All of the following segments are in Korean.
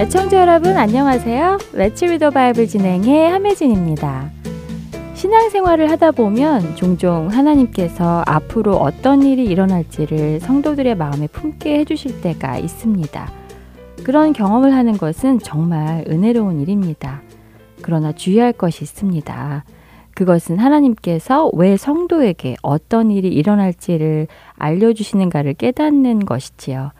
애청자 여러분 안녕하세요. Read the Bible 진행의 함혜진입니다. 신앙생활을 하다 보면 종종 하나님께서 앞으로 어떤 일이 일어날지를 성도들의 마음에 품게 해주실 때가 있습니다. 그런 경험을 하는 것은 정말 은혜로운 일입니다. 그러나 주의할 것이 있습니다. 그것은 하나님께서 왜 성도에게 어떤 일이 일어날지를 알려주시는가를 깨닫는 것이지요.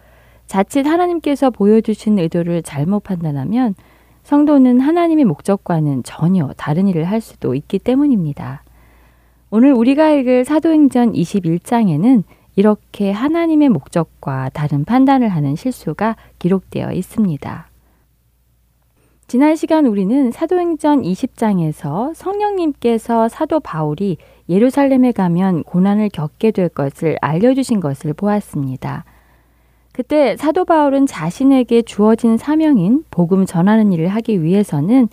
자칫 하나님께서 보여주신 의도를 잘못 판단하면 성도는 하나님의 목적과는 전혀 다른 일을 할 수도 있기 때문입니다. 오늘 우리가 읽을 사도행전 21장에는 이렇게 하나님의 목적과 다른 판단을 하는 실수가 기록되어 있습니다. 지난 시간 우리는 사도행전 20장에서 성령님께서 사도 바울이 예루살렘에 가면 고난을 겪게 될 것을 알려주신 것을 보았습니다. 그때 사도 바울은 자신에게 주어진 사명인 복음 전하는 일을 하기 위해서는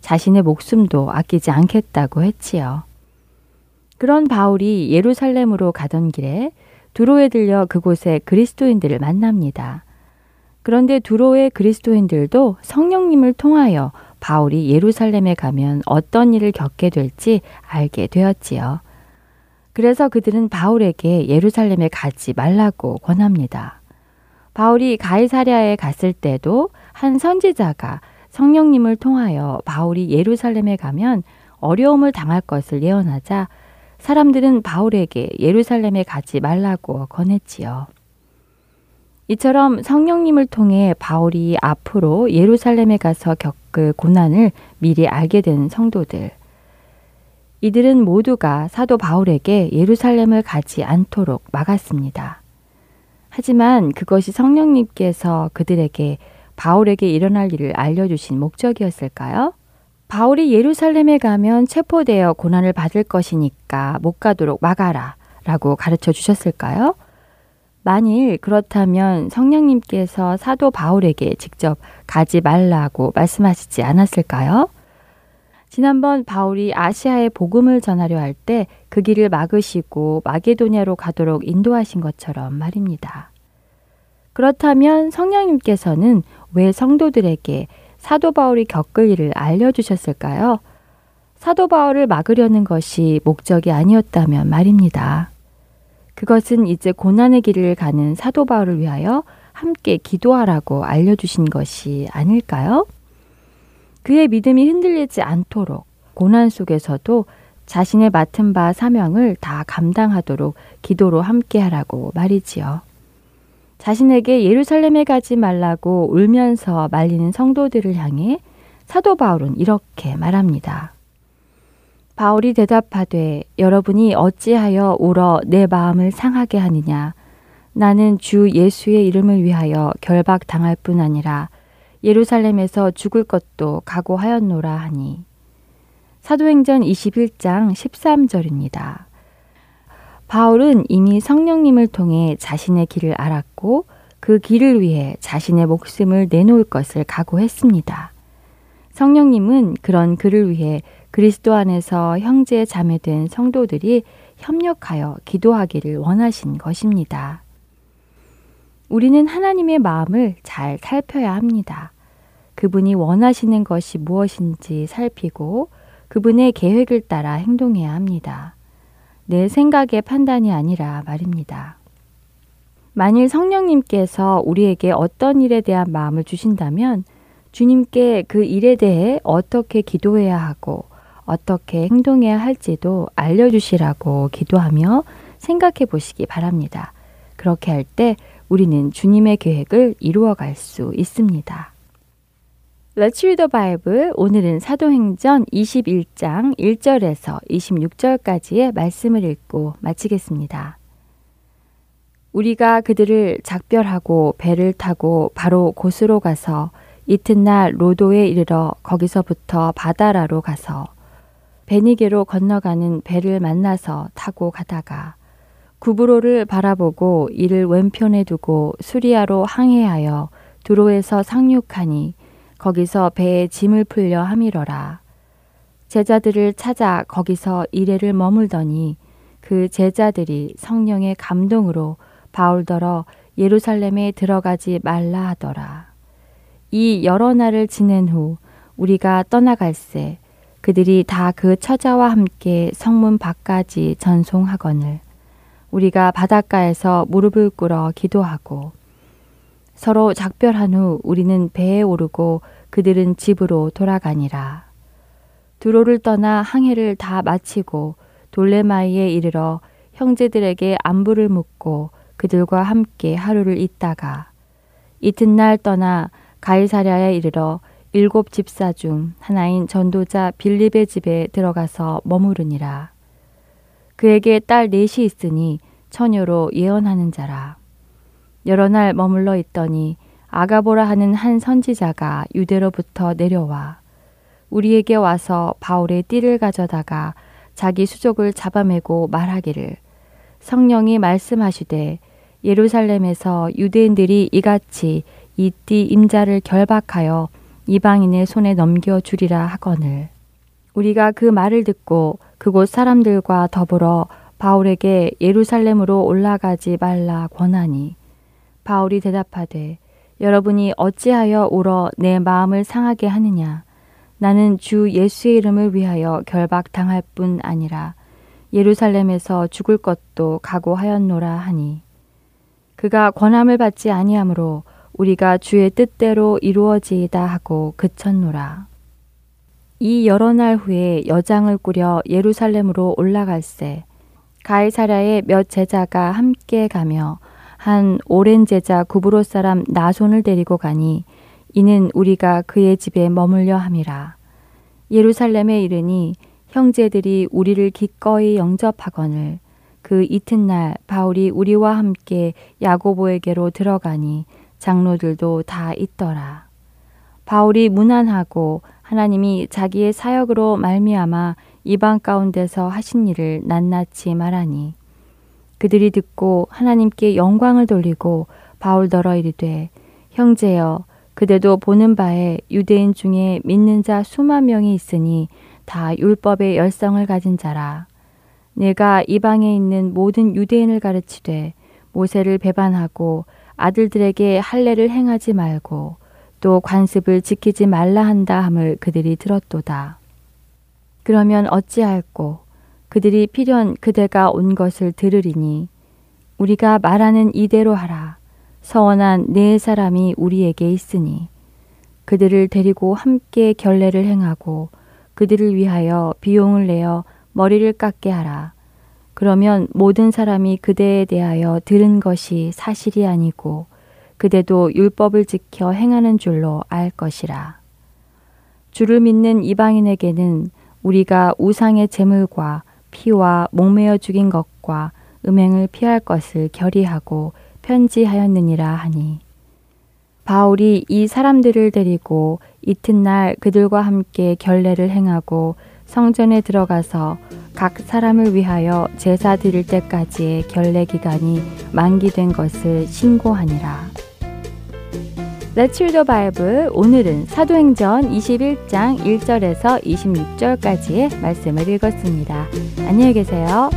자신의 목숨도 아끼지 않겠다고 했지요. 그런 바울이 예루살렘으로 가던 길에 두로에 들려 그곳에 그리스도인들을 만납니다. 그런데 두로의 그리스도인들도 성령님을 통하여 바울이 예루살렘에 가면 어떤 일을 겪게 될지 알게 되었지요. 그래서 그들은 바울에게 예루살렘에 가지 말라고 권합니다. 바울이 가이사랴에 갔을 때도 한 선지자가 성령님을 통하여 바울이 예루살렘에 가면 어려움을 당할 것을 예언하자 사람들은 바울에게 예루살렘에 가지 말라고 권했지요. 이처럼 성령님을 통해 바울이 앞으로 예루살렘에 가서 겪을 고난을 미리 알게 된 성도들. 이들은 모두가 사도 바울에게 예루살렘을 가지 않도록 막았습니다. 하지만 그것이 성령님께서 그들에게 바울에게 일어날 일을 알려주신 목적이었을까요? 바울이 예루살렘에 가면 체포되어 고난을 받을 것이니까 못 가도록 막아라 라고 가르쳐 주셨을까요? 만일 그렇다면 성령님께서 사도 바울에게 직접 가지 말라고 말씀하시지 않았을까요? 지난번 바울이 아시아에 복음을 전하려 할 때 그 길을 막으시고 마게도냐로 가도록 인도하신 것처럼 말입니다. 그렇다면 성령님께서는 왜 성도들에게 사도 바울이 겪을 일을 알려주셨을까요? 사도 바울을 막으려는 것이 목적이 아니었다면 말입니다. 그것은 이제 고난의 길을 가는 사도 바울을 위하여 함께 기도하라고 알려주신 것이 아닐까요? 그의 믿음이 흔들리지 않도록 고난 속에서도 자신의 맡은 바 사명을 다 감당하도록 기도로 함께 하라고 말이지요. 자신에게 예루살렘에 가지 말라고 울면서 말리는 성도들을 향해 사도 바울은 이렇게 말합니다. 바울이 대답하되 여러분이 어찌하여 울어 내 마음을 상하게 하느냐 나는 주 예수의 이름을 위하여 결박 당할 뿐 아니라 예루살렘에서 죽을 것도 각오하였노라 하니. 사도행전 21장 13절입니다. 바울은 이미 성령님을 통해 자신의 길을 알았고 그 길을 위해 자신의 목숨을 내놓을 것을 각오했습니다. 성령님은 그런 그를 위해 그리스도 안에서 형제 자매된 성도들이 협력하여 기도하기를 원하신 것입니다. 우리는 하나님의 마음을 잘 살펴야 합니다. 그분이 원하시는 것이 무엇인지 살피고 그분의 계획을 따라 행동해야 합니다. 내 생각의 판단이 아니라 말입니다. 만일 성령님께서 우리에게 어떤 일에 대한 마음을 주신다면 주님께 그 일에 대해 어떻게 기도해야 하고 어떻게 행동해야 할지도 알려주시라고 기도하며 생각해 보시기 바랍니다. 그렇게 할 때 우리는 주님의 계획을 이루어 갈 수 있습니다. Let's read the Bible. 오늘은 사도행전 21장 1절에서 26절까지의 말씀을 읽고 마치겠습니다. 우리가 그들을 작별하고 배를 타고 바로 곳으로 가서 이튿날 로도에 이르러 거기서부터 바다라로 가서 베니게로 건너가는 배를 만나서 타고 가다가 구브로를 바라보고 이를 왼편에 두고 수리아로 항해하여 두로에서 상륙하니 거기서 배에 짐을 풀려 함이러라. 제자들을 찾아 거기서 이래를 머물더니 그 제자들이 성령의 감동으로 바울더러 예루살렘에 들어가지 말라 하더라. 이 여러 날을 지낸 후 우리가 떠나갈새 그들이 다 그 처자와 함께 성문 밖까지 전송하거늘 우리가 바닷가에서 무릎을 꿇어 기도하고 서로 작별한 후 우리는 배에 오르고 그들은 집으로 돌아가니라. 두로를 떠나 항해를 다 마치고 돌레마이에 이르러 형제들에게 안부를 묻고 그들과 함께 하루를 있다가 이튿날 떠나 가이사랴에 이르러 일곱 집사 중 하나인 전도자 빌립의 집에 들어가서 머무르니라. 그에게 딸 넷이 있으니 처녀로 예언하는 자라. 여러 날 머물러 있더니 아가보라 하는 한 선지자가 유대로부터 내려와 우리에게 와서 바울의 띠를 가져다가 자기 수족을 잡아매고 말하기를 성령이 말씀하시되 예루살렘에서 유대인들이 이같이 이 띠 임자를 결박하여 이방인의 손에 넘겨 주리라 하거늘. 우리가 그 말을 듣고 그곳 사람들과 더불어 바울에게 예루살렘으로 올라가지 말라 권하니 바울이 대답하되 여러분이 어찌하여 울어 내 마음을 상하게 하느냐? 나는 주 예수의 이름을 위하여 결박당할 뿐 아니라 예루살렘에서 죽을 것도 각오하였노라 하니. 그가 권함을 받지 아니하므로 우리가 주의 뜻대로 이루어지이다 하고 그쳤노라. 이 여러 날 후에 여장을 꾸려 예루살렘으로 올라갈새 가이사랴의 몇 제자가 함께 가며 한 오랜 제자 구브로 사람 나손을 데리고 가니 이는 우리가 그의 집에 머물려 함이라. 예루살렘에 이르니 형제들이 우리를 기꺼이 영접하거늘 그 이튿날 바울이 우리와 함께 야고보에게로 들어가니 장로들도 다 있더라. 바울이 무난하고 하나님이 자기의 사역으로 말미암아 이방 가운데서 하신 일을 낱낱이 말하니 그들이 듣고 하나님께 영광을 돌리고 바울더러 이르되 형제여 그대도 보는 바에 유대인 중에 믿는 자 수만 명이 있으니 다 율법의 열성을 가진 자라 내가 이방에 있는 모든 유대인을 가르치되 모세를 배반하고 아들들에게 할례를 행하지 말고 또 관습을 지키지 말라 한다 함을 그들이 들었도다. 그러면 어찌할꼬 그들이 필연 그대가 온 것을 들으리니 우리가 말하는 이대로 하라. 서원한 네 사람이 우리에게 있으니 그들을 데리고 함께 결례를 행하고 그들을 위하여 비용을 내어 머리를 깎게 하라. 그러면 모든 사람이 그대에 대하여 들은 것이 사실이 아니고 그대도 율법을 지켜 행하는 줄로 알 것이라. 주를 믿는 이방인에게는 우리가 우상의 제물과 피와 목매어 죽인 것과 음행을 피할 것을 결의하고 편지하였느니라 하니 바울이 이 사람들을 데리고 이튿날 그들과 함께 결례를 행하고 성전에 들어가서 각 사람을 위하여 제사 드릴 때까지의 결례 기간이 만기된 것을 신고하니라. Let's read the Bible. 오늘은 사도행전 21장 1절에서 26절까지의 말씀을 읽었습니다. 안녕히 계세요.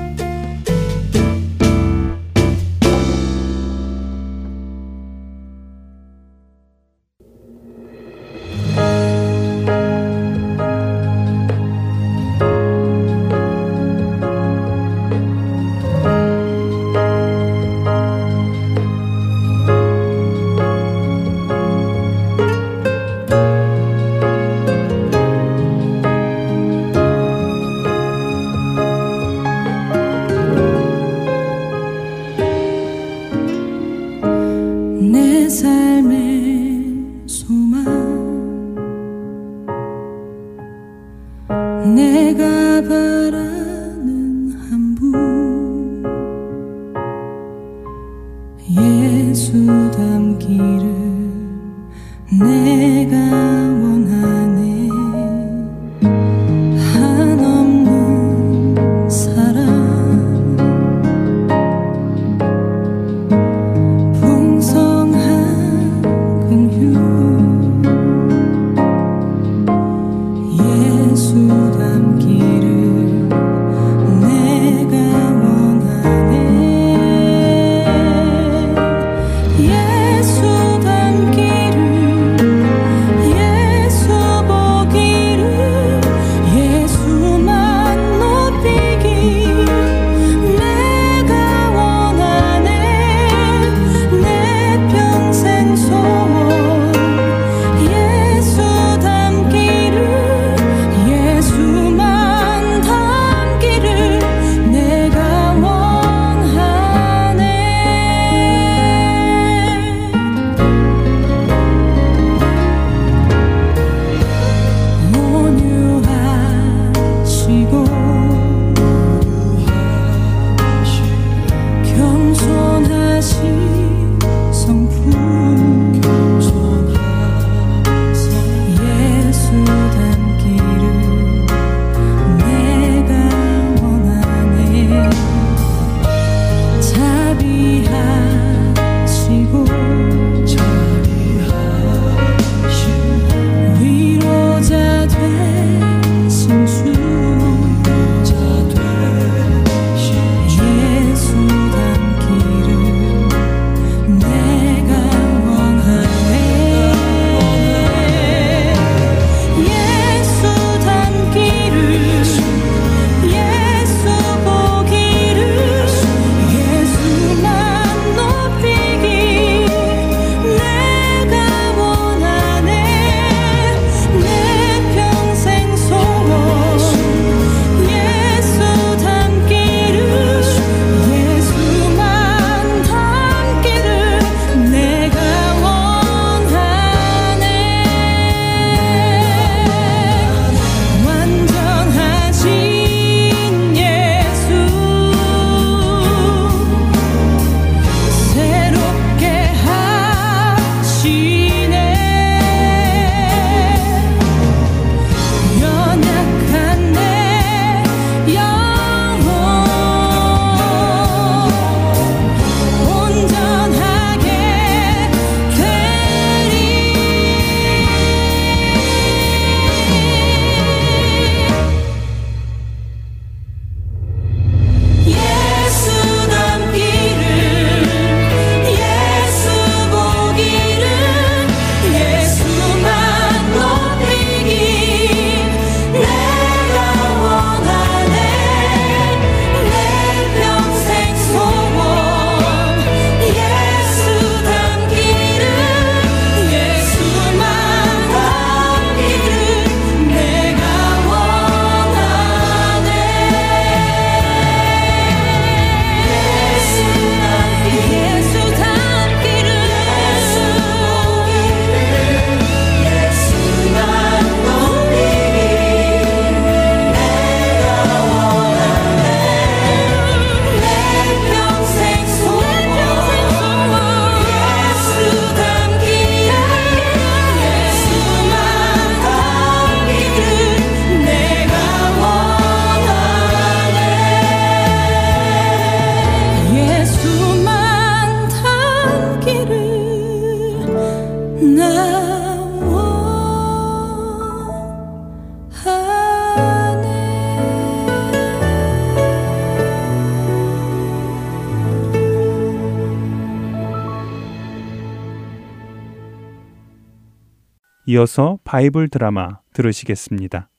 이어서 바이블 드라마 들으시겠습니다.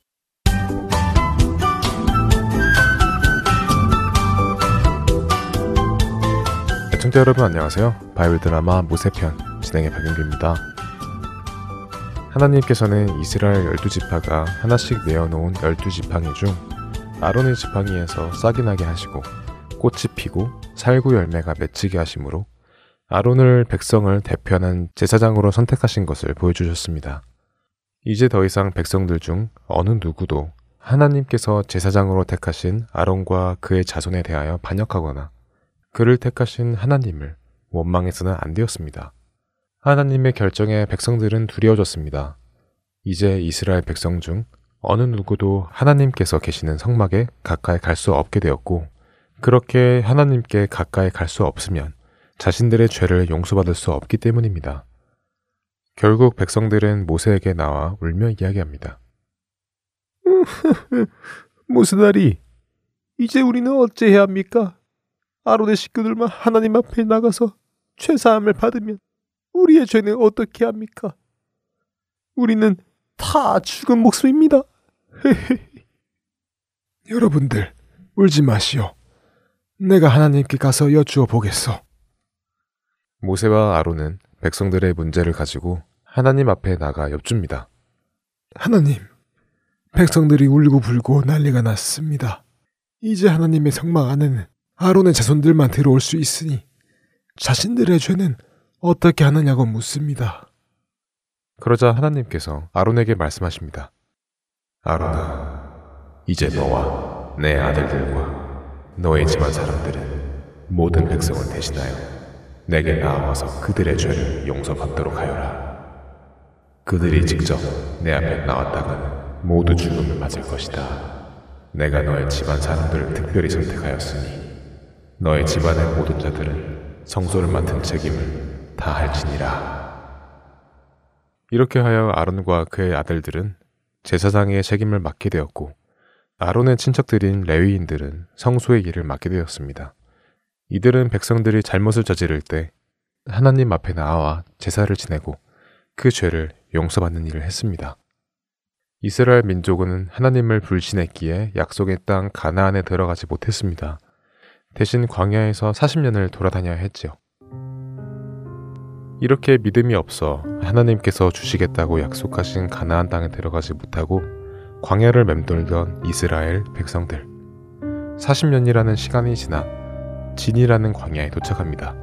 청자 여러분 안녕하세요. 바이블 드라마 모세편 진행의 박윤규입니다. 하나님께서는 이스라엘 열두 지파가 하나씩 내어놓은 열두 지팡이 중 아론의 지팡이에서 싹이 나게 하시고 꽃이 피고 살구 열매가 맺히게 하심으로 아론을 백성을 대표하는 제사장으로 선택하신 것을 보여주셨습니다. 이제 더 이상 백성들 중 어느 누구도 하나님께서 제사장으로 택하신 아론과 그의 자손에 대하여 반역하거나 그를 택하신 하나님을 원망해서는 안 되었습니다. 하나님의 결정에 백성들은 두려워졌습니다. 이제 이스라엘 백성 중 어느 누구도 하나님께서 계시는 성막에 가까이 갈 수 없게 되었고, 그렇게 하나님께 가까이 갈 수 없으면 자신들의 죄를 용서받을 수 없기 때문입니다. 결국 백성들은 모세에게 나와 울며 이야기합니다. 모세나리, 이제 우리는 어찌해야 합니까? 아론의 식구들만 하나님 앞에 나가서 죄사함을 받으면 우리의 죄는 어떻게 합니까? 우리는 다 죽은 목숨입니다. 여러분들 울지 마시오. 내가 하나님께 가서 여쭈어 보겠소. 모세와 아론은 백성들의 문제를 가지고 하나님 앞에 나가 엽줍니다. 하나님, 백성들이 울고 불고 난리가 났습니다. 이제 하나님의 성막 안에는 아론의 자손들만 들어올 수 있으니 자신들의 죄는 어떻게 하느냐고 묻습니다. 그러자 하나님께서 아론에게 말씀하십니다. 아론아, 이제 너와 내 아들들과 너의 집안 사람들은 모든 백성을 대신하여 내게 나와서 그들의 죄를 용서받도록 하여라. 그들이 직접 내 앞에 나왔다가는 모두 죽음을 맞을 것이다. 내가 너의 집안 사람들을 특별히 선택하였으니 너의 집안의 모든 자들은 성소를 맡은 책임을 다 할지니라. 이렇게 하여 아론과 그의 아들들은 제사장의 책임을 맡게 되었고 아론의 친척들인 레위인들은 성소의 일을 맡게 되었습니다. 이들은 백성들이 잘못을 저지를 때 하나님 앞에 나와 제사를 지내고 그 죄를 용서받는 일을 했습니다. 이스라엘 민족은 하나님을 불신했기에 약속의 땅 가나안에 들어가지 못했습니다. 대신 광야에서 40년을 돌아다녀야 했지요. 이렇게 믿음이 없어 하나님께서 주시겠다고 약속하신 가나안 땅에 들어가지 못하고 광야를 맴돌던 이스라엘 백성들. 40년이라는 시간이 지나 진이라는 광야에 도착합니다.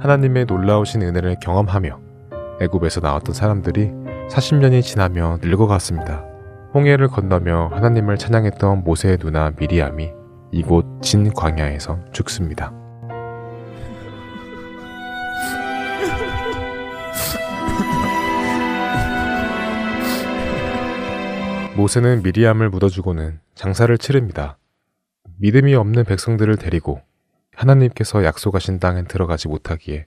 하나님의 놀라우신 은혜를 경험하며 애굽에서 나왔던 사람들이 40년이 지나며 늙어갔습니다. 홍해를 건너며 하나님을 찬양했던 모세의 누나 미리암이 이곳 진 광야에서 죽습니다. 모세는 미리암을 묻어주고는 장사를 치릅니다. 믿음이 없는 백성들을 데리고 하나님께서 약속하신 땅에 들어가지 못하기에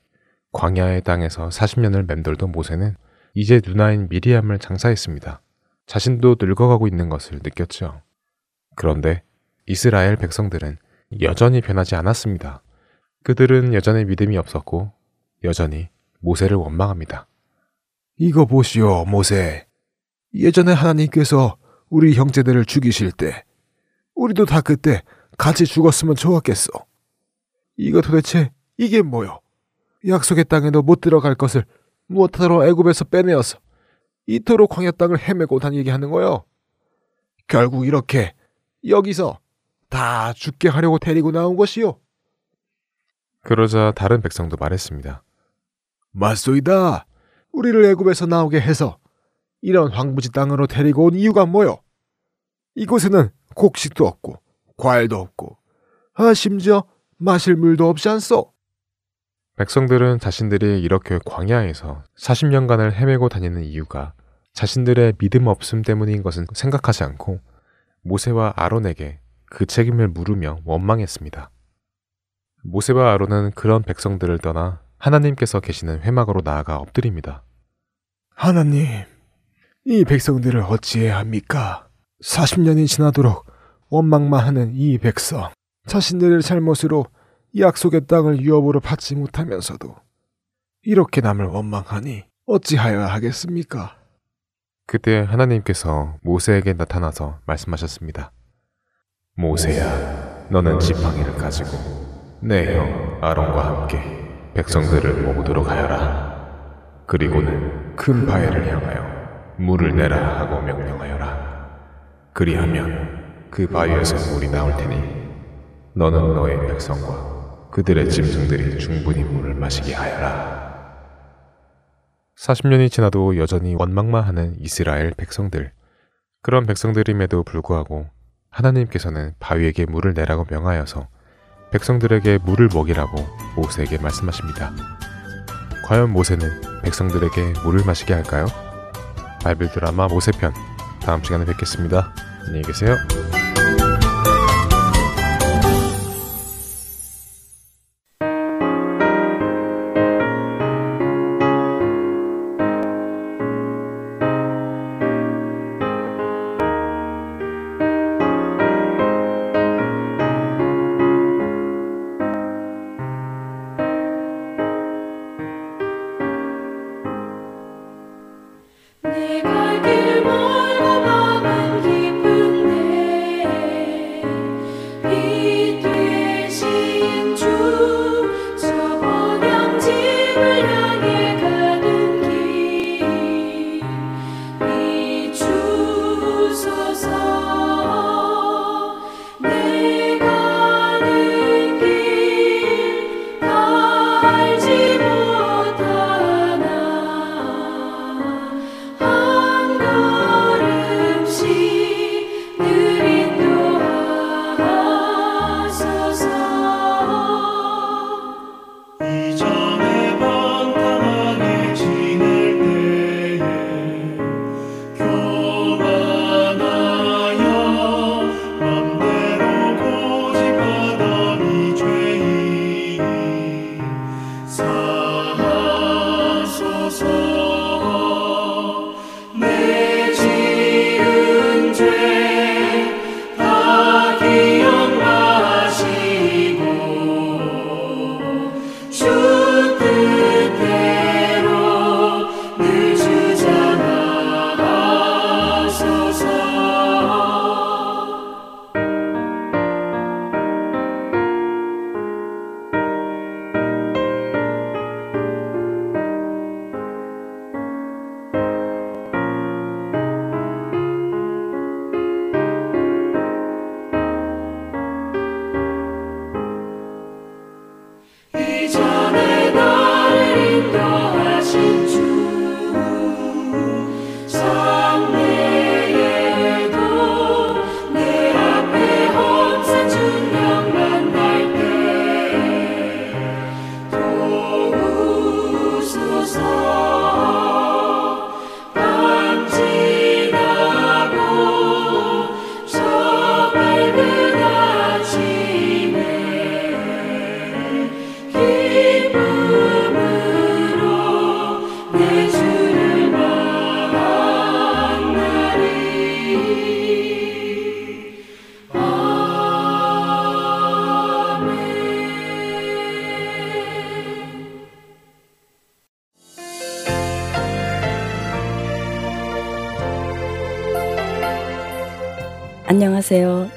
광야의 땅에서 40년을 맴돌던 모세는 이제 누나인 미리암을 장사했습니다. 자신도 늙어가고 있는 것을 느꼈죠. 그런데 이스라엘 백성들은 여전히 변하지 않았습니다. 그들은 여전히 믿음이 없었고 여전히 모세를 원망합니다. 이거 보시오, 모세. 예전에 하나님께서 우리 형제들을 죽이실 때 우리도 다 그때 같이 죽었으면 좋았겠어. 이거 도대체 이게 뭐요? 약속의 땅에도 못 들어갈 것을 무엇하러 애굽에서 빼내어서 이토록 광야 땅을 헤매고 다니게 하는 거요? 결국 이렇게 여기서 다 죽게 하려고 데리고 나온 것이요. 그러자 다른 백성도 말했습니다. 맞소이다. 우리를 애굽에서 나오게 해서 이런 황부지 땅으로 데리고 온 이유가 뭐요? 이곳에는 곡식도 없고 과일도 없고 아 심지어 마실 물도 없지 않소? 백성들은 자신들이 이렇게 광야에서 40년간을 헤매고 다니는 이유가 자신들의 믿음 없음 때문인 것은 생각하지 않고 모세와 아론에게 그 책임을 물으며 원망했습니다. 모세와 아론은 그런 백성들을 떠나 하나님께서 계시는 회막으로 나아가 엎드립니다. 하나님, 이 백성들을 어찌해야 합니까? 40년이 지나도록 원망만 하는 이 백성, 자신들의 잘못으로 약속의 땅을 유업으로 받지 못하면서도 이렇게 남을 원망하니 어찌하여야 하겠습니까? 그때 하나님께서 모세에게 나타나서 말씀하셨습니다. 모세야, 너는 지팡이를 가지고 내 형 아론과 함께 백성들을 모으도록 하여라. 그리고는 큰 바위를 향하여 물을 내라 하고 명령하여라. 그리하면 그 바위에서 물이 나올 테니 너는 너의 백성과 그들의 짐승들이 충분히 물을 마시게 하여라. 40년이 지나도 여전히 원망만 하는 이스라엘 백성들. 그런 백성들임에도 불구하고 하나님께서는 바위에게 물을 내라고 명하여서 백성들에게 물을 먹이라고 모세에게 말씀하십니다. 과연 모세는 백성들에게 물을 마시게 할까요? 바이블 드라마 모세편 다음 시간에 뵙겠습니다. 안녕히 계세요.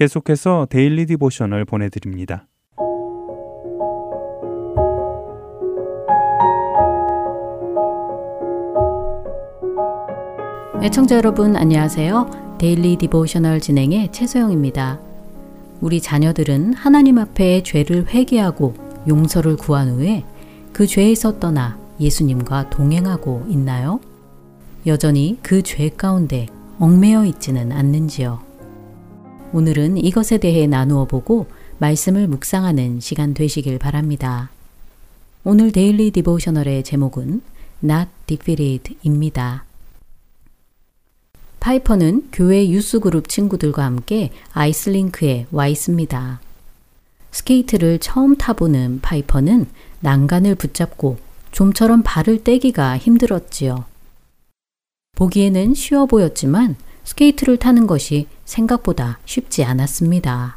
계속해서 Daily Devotional 보내드립니다. 애청자 여러분 안녕하세요. Daily Devotional 진행의 최소영입니다. 우리 자녀들은 하나님 앞에 죄를 회개하고 용서를 구한 후에 그 죄에서 떠나 예수님과 동행하고 있나요? 여전히 그 죄 가운데 얽매여 있지는 않는지요. 오늘은 이것에 대해 나누어 보고 말씀을 묵상하는 시간 되시길 바랍니다. 오늘 Daily Devotional의 제목은 Not Defeated입니다. 파이퍼는 교회 youth group 친구들과 함께 아이스링크에 와 있습니다. 스케이트를 처음 타보는 파이퍼는 난간을 붙잡고 좀처럼 발을 떼기가 힘들었지요. 보기에는 쉬워 보였지만 스케이트를 타는 것이 생각보다 쉽지 않았습니다.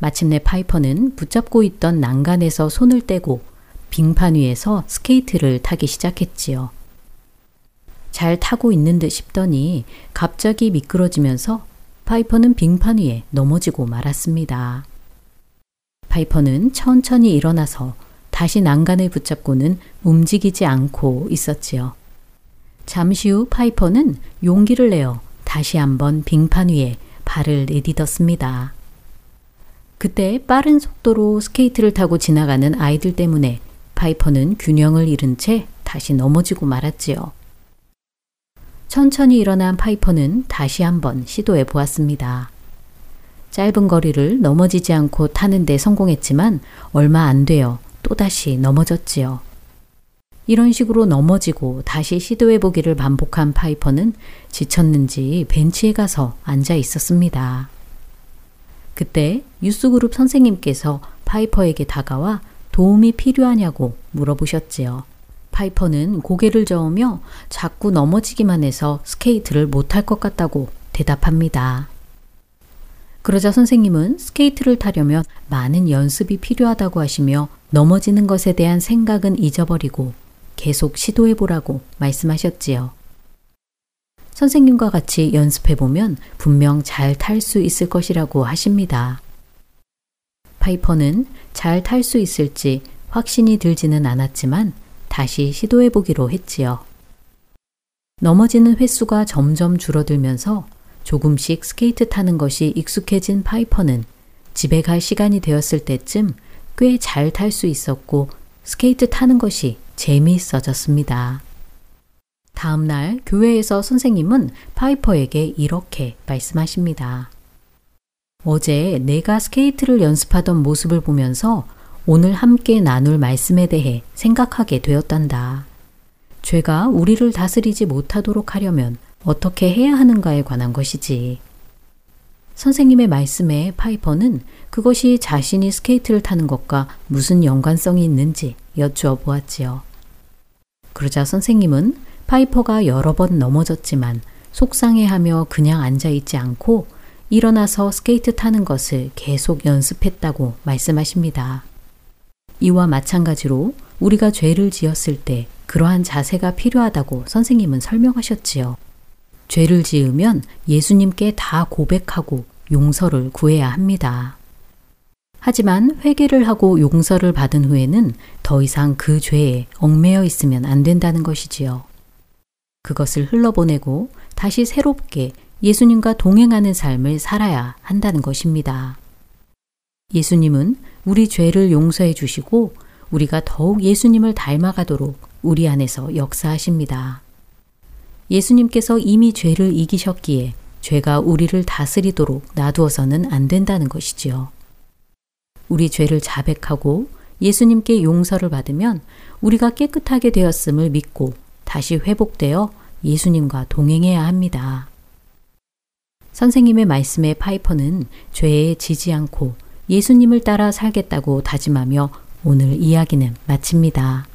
마침내 파이퍼는 붙잡고 있던 난간에서 손을 떼고 빙판 위에서 스케이트를 타기 시작했지요. 잘 타고 있는 듯 싶더니 갑자기 미끄러지면서 파이퍼는 빙판 위에 넘어지고 말았습니다. 파이퍼는 천천히 일어나서 다시 난간을 붙잡고는 움직이지 않고 있었지요. 잠시 후 파이퍼는 용기를 내어 다시 한번 빙판 위에 발을 내딛었습니다. 그때 빠른 속도로 스케이트를 타고 지나가는 아이들 때문에 파이퍼는 균형을 잃은 채 다시 넘어지고 말았지요. 천천히 일어난 파이퍼는 다시 한번 시도해 보았습니다. 짧은 거리를 넘어지지 않고 타는데 성공했지만 얼마 안 되어 또다시 넘어졌지요. 이런 식으로 넘어지고 다시 시도해 보기를 반복한 파이퍼는 지쳤는지 벤치에 가서 앉아 있었습니다. 그때 youth group 선생님께서 파이퍼에게 다가와 도움이 필요하냐고 물어보셨지요. 파이퍼는 고개를 저으며 자꾸 넘어지기만 해서 스케이트를 못할 것 같다고 대답합니다. 그러자 선생님은 스케이트를 타려면 많은 연습이 필요하다고 하시며 넘어지는 것에 대한 생각은 잊어버리고 계속 시도해 보라고 말씀하셨지요. 선생님과 같이 연습해 보면 분명 잘 탈 수 있을 것이라고 하십니다. 파이퍼는 잘 탈 수 있을지 확신이 들지는 않았지만 다시 시도해 보기로 했지요. 넘어지는 횟수가 점점 줄어들면서 조금씩 스케이트 타는 것이 익숙해진 파이퍼는 집에 갈 시간이 되었을 때쯤 꽤 잘 탈 수 있었고 스케이트 타는 것이 재미있어졌습니다. 다음 날 교회에서 선생님은 파이퍼에게 이렇게 말씀하십니다. 어제 내가 스케이트를 연습하던 모습을 보면서 오늘 함께 나눌 말씀에 대해 생각하게 되었단다. 죄가 우리를 다스리지 못하도록 하려면 어떻게 해야 하는가에 관한 것이지. 선생님의 말씀에 파이퍼는 그것이 자신이 스케이트를 타는 것과 무슨 연관성이 있는지 여쭈어 보았지요. 그러자 선생님은 파이퍼가 여러 번 넘어졌지만 속상해하며 그냥 앉아 있지 않고 일어나서 스케이트 타는 것을 계속 연습했다고 말씀하십니다. 이와 마찬가지로 우리가 죄를 지었을 때 그러한 자세가 필요하다고 선생님은 설명하셨지요. 죄를 지으면 예수님께 다 고백하고 용서를 구해야 합니다. 하지만 회개를 하고 용서를 받은 후에는 더 이상 그 죄에 얽매여 있으면 안 된다는 것이지요. 그것을 흘러보내고 다시 새롭게 예수님과 동행하는 삶을 살아야 한다는 것입니다. 예수님은 우리 죄를 용서해 주시고 우리가 더욱 예수님을 닮아가도록 우리 안에서 역사하십니다. 예수님께서 이미 죄를 이기셨기에 죄가 우리를 다스리도록 놔두어서는 안 된다는 것이지요. 우리 죄를 자백하고 예수님께 용서를 받으면 우리가 깨끗하게 되었음을 믿고 다시 회복되어 예수님과 동행해야 합니다. 선생님의 말씀에 파이퍼는 죄에 지지 않고 예수님을 따라 살겠다고 다짐하며 오늘 이야기는 마칩니다.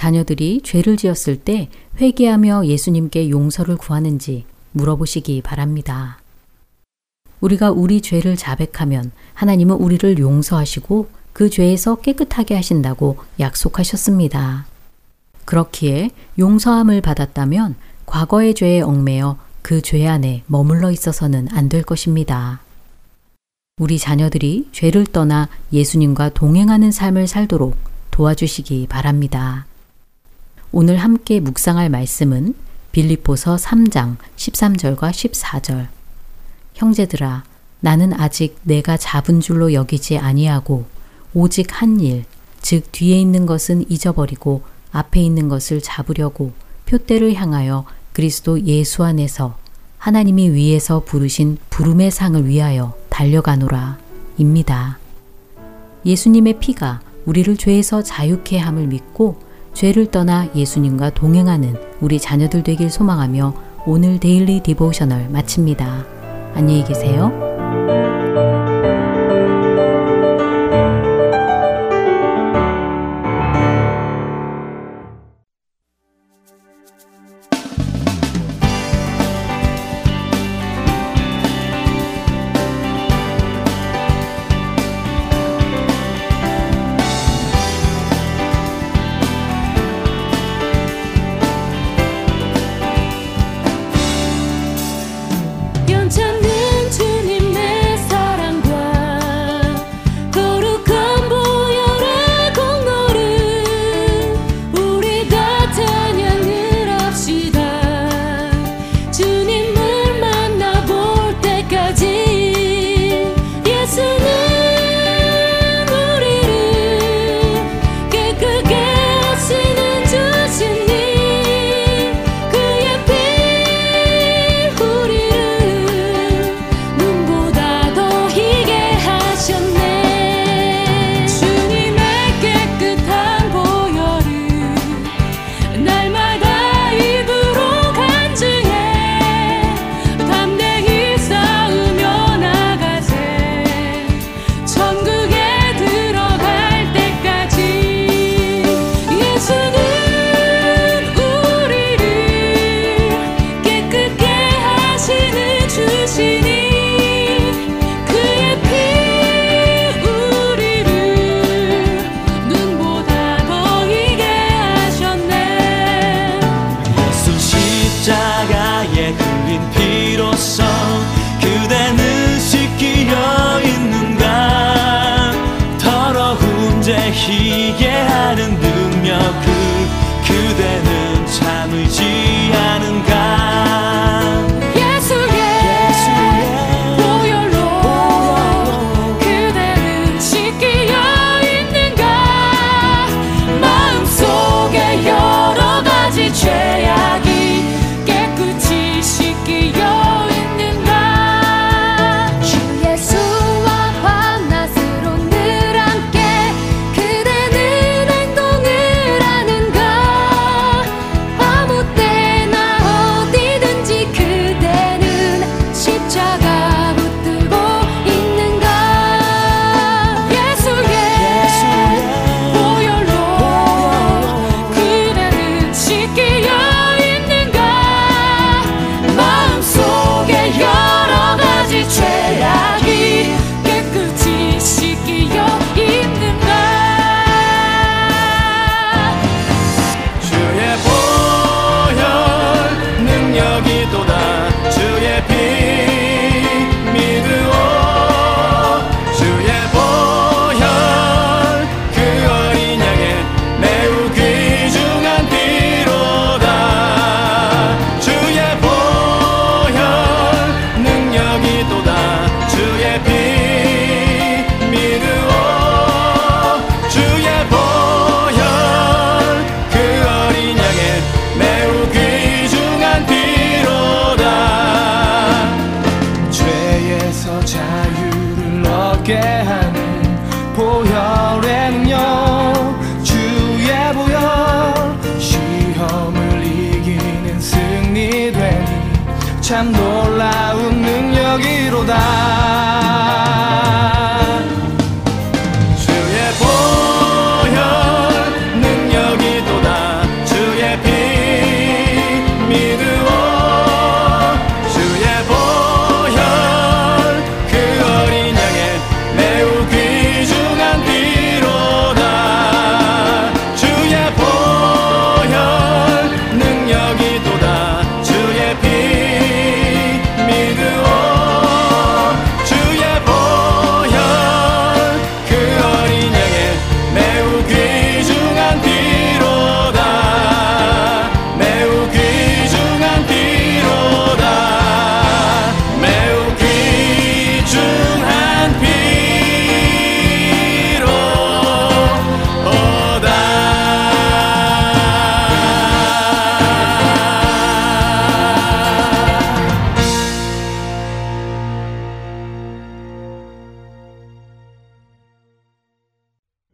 자녀들이 죄를 지었을 때 회개하며 예수님께 용서를 구하는지 물어보시기 바랍니다. 우리가 우리 죄를 자백하면 하나님은 우리를 용서하시고 그 죄에서 깨끗하게 하신다고 약속하셨습니다. 그렇기에 용서함을 받았다면 과거의 죄에 얽매여 그 죄 안에 머물러 있어서는 안 될 것입니다. 우리 자녀들이 죄를 떠나 예수님과 동행하는 삶을 살도록 도와주시기 바랍니다. 오늘 함께 묵상할 말씀은 빌립보서 3장 13절과 14절. 형제들아, 나는 아직 내가 잡은 줄로 여기지 아니하고 오직 한 일, 즉 뒤에 있는 것은 잊어버리고 앞에 있는 것을 잡으려고 푯대를 향하여 그리스도 예수 안에서 하나님이 위에서 부르신 부름의 상을 위하여 달려가노라. 입니다. 예수님의 피가 우리를 죄에서 자유케 함을 믿고 죄를 떠나 예수님과 동행하는 우리 자녀들 되길 소망하며 오늘 Daily Devotional 마칩니다. 안녕히 계세요.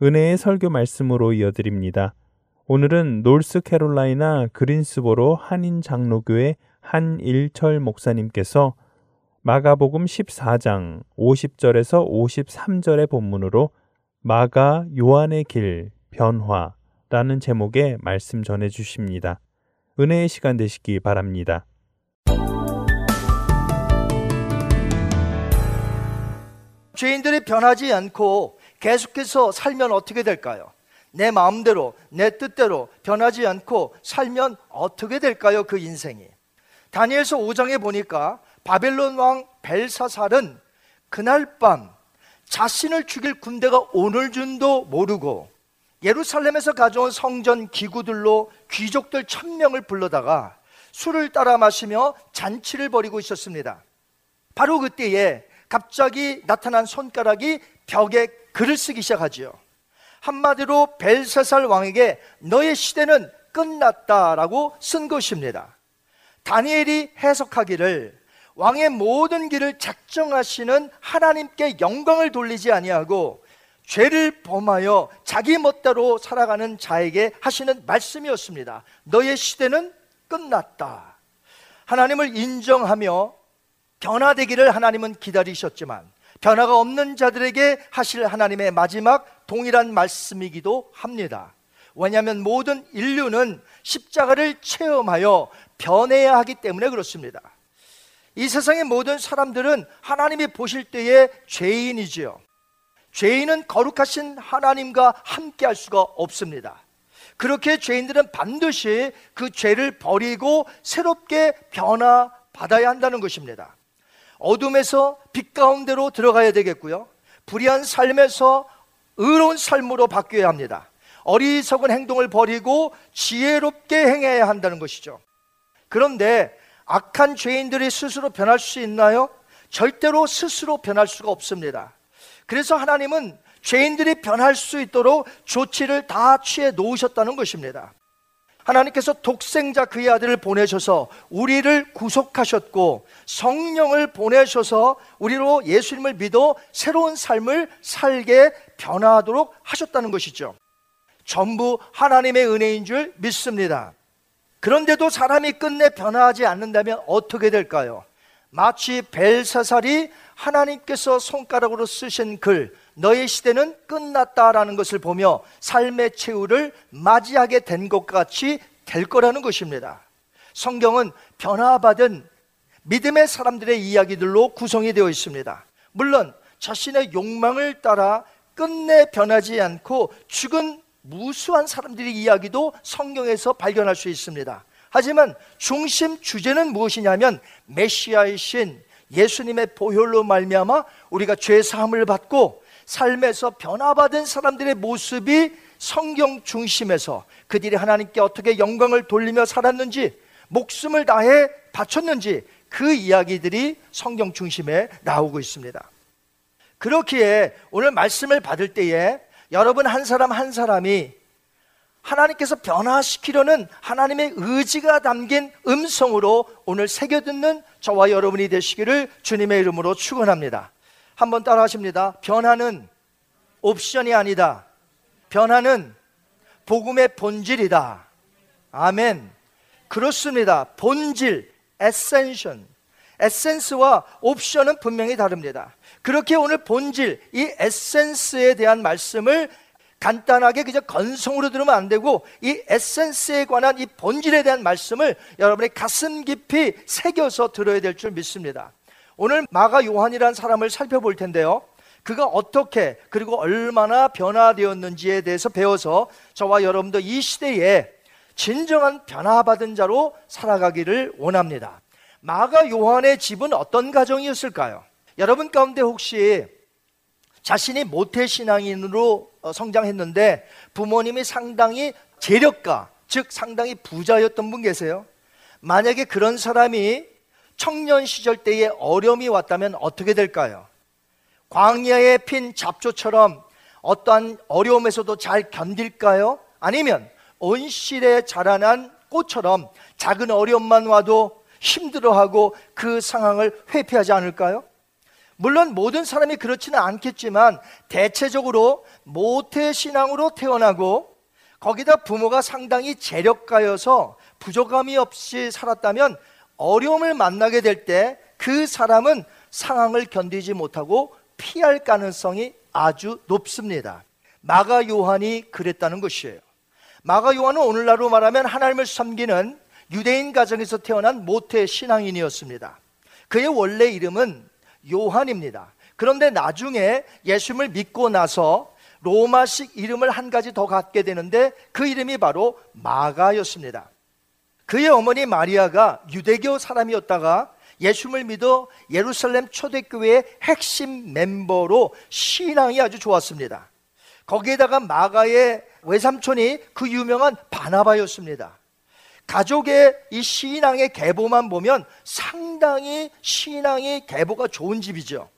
은혜의 설교 말씀으로 이어드립니다. 오늘은 노스캐롤라이나 그린스보로 한인 장로교회 한일철 목사님께서 마가복음 14장 50절에서 53절의 본문으로 마가 요한의 길 변화라는 제목의 말씀 전해 주십니다. 은혜의 시간 되시기 바랍니다. 죄인들이 변하지 않고 계속해서 살면 어떻게 될까요? 내 마음대로, 내 뜻대로 변하지 않고 살면 어떻게 될까요? 그 인생이. 다니엘서 5장에 보니까 바벨론 왕 벨사살은 그날 밤 자신을 죽일 군대가 오늘 줄도 모르고 예루살렘에서 가져온 성전 기구들로 귀족들 천명을 불러다가 술을 따라 마시며 잔치를 벌이고 있었습니다. 바로 그때에 갑자기 나타난 손가락이 벽에 글을 쓰기 시작하지요. 한마디로 벨사살 왕에게 너의 시대는 끝났다라고 쓴 것입니다. 다니엘이 해석하기를 왕의 모든 길을 작정하시는 하나님께 영광을 돌리지 아니하고 죄를 범하여 자기 멋대로 살아가는 자에게 하시는 말씀이었습니다. 너의 시대는 끝났다. 하나님을 인정하며 변화되기를 하나님은 기다리셨지만 변화가 없는 자들에게 하실 하나님의 마지막 동일한 말씀이기도 합니다. 왜냐하면 모든 인류는 십자가를 체험하여 변해야 하기 때문에 그렇습니다. 이 세상의 모든 사람들은 하나님이 보실 때에 죄인이지요. 죄인은 거룩하신 하나님과 함께 할 수가 없습니다. 그렇게 죄인들은 반드시 그 죄를 버리고 새롭게 변화받아야 한다는 것입니다. 어둠에서 빛 가운데로 들어가야 되겠고요. 불의한 삶에서 의로운 삶으로 바뀌어야 합니다. 어리석은 행동을 버리고 지혜롭게 행해야 한다는 것이죠. 그런데 악한 죄인들이 스스로 변할 수 있나요? 절대로 스스로 변할 수가 없습니다. 그래서 하나님은 죄인들이 변할 수 있도록 조치를 다 취해 놓으셨다는 것입니다. 하나님께서 독생자 그의 아들을 보내셔서 우리를 구속하셨고 성령을 보내셔서 우리로 예수님을 믿어 새로운 삶을 살게 변화하도록 하셨다는 것이죠. 전부 하나님의 은혜인 줄 믿습니다. 그런데도 사람이 끝내 변화하지 않는다면 어떻게 될까요? 마치 벨사살이 하나님께서 손가락으로 쓰신 글, 너의 시대는 끝났다라는 것을 보며 삶의 최후를 맞이하게 된 것 같이 될 거라는 것입니다. 성경은 변화받은 믿음의 사람들의 이야기들로 구성이 되어 있습니다. 물론 자신의 욕망을 따라 끝내 변하지 않고 죽은 무수한 사람들의 이야기도 성경에서 발견할 수 있습니다. 하지만 중심 주제는 무엇이냐면 메시아의 신 예수님의 보혈로 말미암아 우리가 죄 사함을 받고 삶에서 변화받은 사람들의 모습이 성경 중심에서 그들이 하나님께 어떻게 영광을 돌리며 살았는지 목숨을 다해 바쳤는지 그 이야기들이 성경 중심에 나오고 있습니다. 그렇기에 오늘 말씀을 받을 때에 여러분 한 사람 한 사람이 하나님께서 변화시키려는 하나님의 의지가 담긴 음성으로 오늘 새겨듣는 저와 여러분이 되시기를 주님의 이름으로 축원합니다. 한번 따라 하십니다. 변화는 옵션이 아니다. 변화는 복음의 본질이다. 아멘. 그렇습니다. 본질, 에센션. 에센스와 옵션은 분명히 다릅니다. 그렇게 오늘 본질, 이 에센스에 대한 말씀을 간단하게 그저 건성으로 들으면 안 되고 이 에센스에 관한 이 본질에 대한 말씀을 여러분의 가슴 깊이 새겨서 들어야 될 줄 믿습니다. 오늘 마가 요한이라는 사람을 살펴볼 텐데요. 그가 어떻게 그리고 얼마나 변화되었는지에 대해서 배워서 저와 여러분도 이 시대에 진정한 변화받은 자로 살아가기를 원합니다. 마가 요한의 집은 어떤 가정이었을까요? 여러분 가운데 혹시 자신이 모태신앙인으로 어, 성장했는데 부모님이 상당히 재력가, 즉 상당히 부자였던 분 계세요? 만약에 그런 사람이 청년 시절 때에 어려움이 왔다면 어떻게 될까요? 광야에 핀 잡초처럼 어떠한 어려움에서도 잘 견딜까요? 아니면 온실에 자라난 꽃처럼 작은 어려움만 와도 힘들어하고 그 상황을 회피하지 않을까요? 물론 모든 사람이 그렇지는 않겠지만 대체적으로 모태 신앙으로 태어나고 거기다 부모가 상당히 재력가여서 부족함이 없이 살았다면 어려움을 만나게 될 때 그 사람은 상황을 견디지 못하고 피할 가능성이 아주 높습니다. 마가 요한이 그랬다는 것이에요. 마가 요한은 오늘날로 말하면 하나님을 섬기는 유대인 가정에서 태어난 모태 신앙인이었습니다. 그의 원래 이름은 요한입니다. 그런데 나중에 예수님을 믿고 나서 로마식 이름을 한 가지 더 갖게 되는데 그 이름이 바로 마가였습니다. 그의 어머니 마리아가 유대교 사람이었다가 예수님을 믿어 예루살렘 초대교회의 핵심 멤버로 신앙이 아주 좋았습니다. 거기에다가 마가의 외삼촌이 그 유명한 바나바였습니다. 가족의 이 신앙의 계보만 보면 상당히 신앙의 계보가 좋은 집이죠.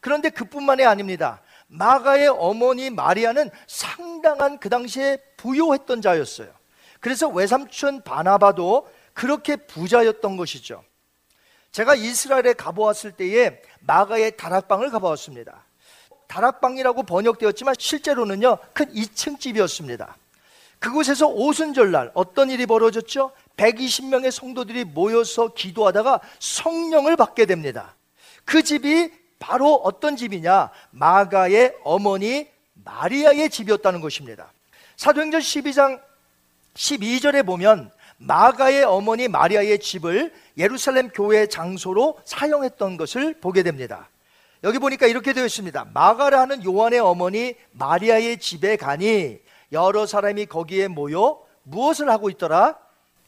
그런데 그뿐만이 아닙니다. 마가의 어머니 마리아는 상당한 그 당시에 부요했던 자였어요. 그래서 외삼촌 바나바도 그렇게 부자였던 것이죠. 제가 이스라엘에 가보았을 때에 마가의 다락방을 가보았습니다. 다락방이라고 번역되었지만 실제로는요 큰 2층 집이었습니다. 그곳에서 오순절날 어떤 일이 벌어졌죠? 120명의 성도들이 모여서 기도하다가 성령을 받게 됩니다. 그 집이 바로 어떤 집이냐? 마가의 어머니 마리아의 집이었다는 것입니다. 사도행전 12장 12절에 보면 마가의 어머니 마리아의 집을 예루살렘 교회 장소로 사용했던 것을 보게 됩니다. 여기 보니까 이렇게 되어 있습니다. 마가라 하는 요한의 어머니 마리아의 집에 가니 여러 사람이 거기에 모여 무엇을 하고 있더라?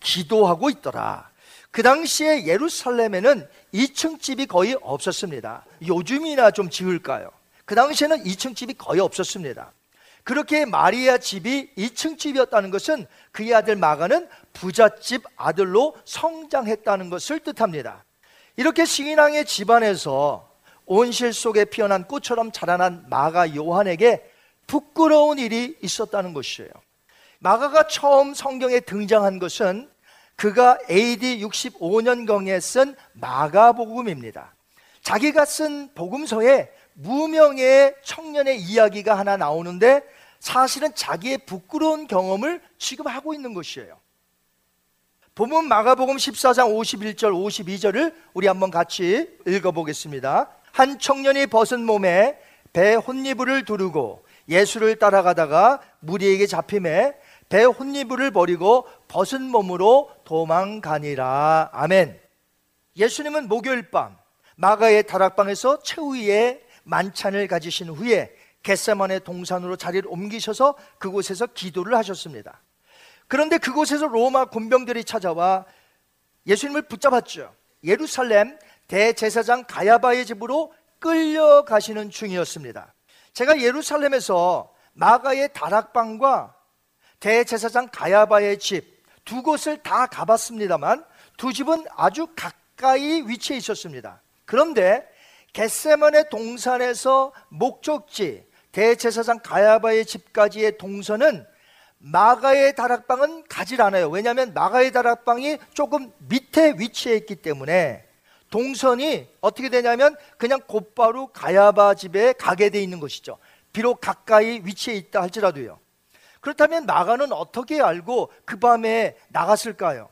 기도하고 있더라. 그 당시에 예루살렘에는 2층 집이 거의 없었습니다. 요즘이나 좀 지을까요? 그 당시에는 2층 집이 거의 없었습니다. 그렇게 마리아 집이 2층 집이었다는 것은 그의 아들 마가는 부잣집 아들로 성장했다는 것을 뜻합니다. 이렇게 신앙의 집안에서 온실 속에 피어난 꽃처럼 자라난 마가 요한에게 부끄러운 일이 있었다는 것이에요. 마가가 처음 성경에 등장한 것은 그가 AD 65년경에 쓴 마가복음입니다. 자기가 쓴 복음서에 무명의 청년의 이야기가 하나 나오는데 사실은 자기의 부끄러운 경험을 지금 하고 있는 것이에요. 본문 마가복음 14장 51절 52절을 우리 한번 같이 읽어보겠습니다. 한 청년이 벗은 몸에 배 혼니부를 두르고 예수를 따라가다가 무리에게 잡힘에 배 혼니부를 버리고 벗은 몸으로 도망가니라. 아멘. 예수님은 목요일 밤 마가의 다락방에서 최후의 만찬을 가지신 후에 겟세만의 동산으로 자리를 옮기셔서 그곳에서 기도를 하셨습니다. 그런데 그곳에서 로마 군병들이 찾아와 예수님을 붙잡았죠. 예루살렘 대제사장 가야바의 집으로 끌려가시는 중이었습니다. 제가 예루살렘에서 마가의 다락방과 대제사장 가야바의 집 두 곳을 다 가봤습니다만 두 집은 아주 가까이 위치해 있었습니다. 그런데 겟세먼의 동산에서 목적지 대제사장 가야바의 집까지의 동선은 마가의 다락방은 가질 않아요. 왜냐하면 마가의 다락방이 조금 밑에 위치해 있기 때문에 동선이 어떻게 되냐면 그냥 곧바로 가야바 집에 가게 돼 있는 것이죠. 비록 가까이 위치해 있다 할지라도요. 그렇다면 마가는 어떻게 알고 그 밤에 나갔을까요?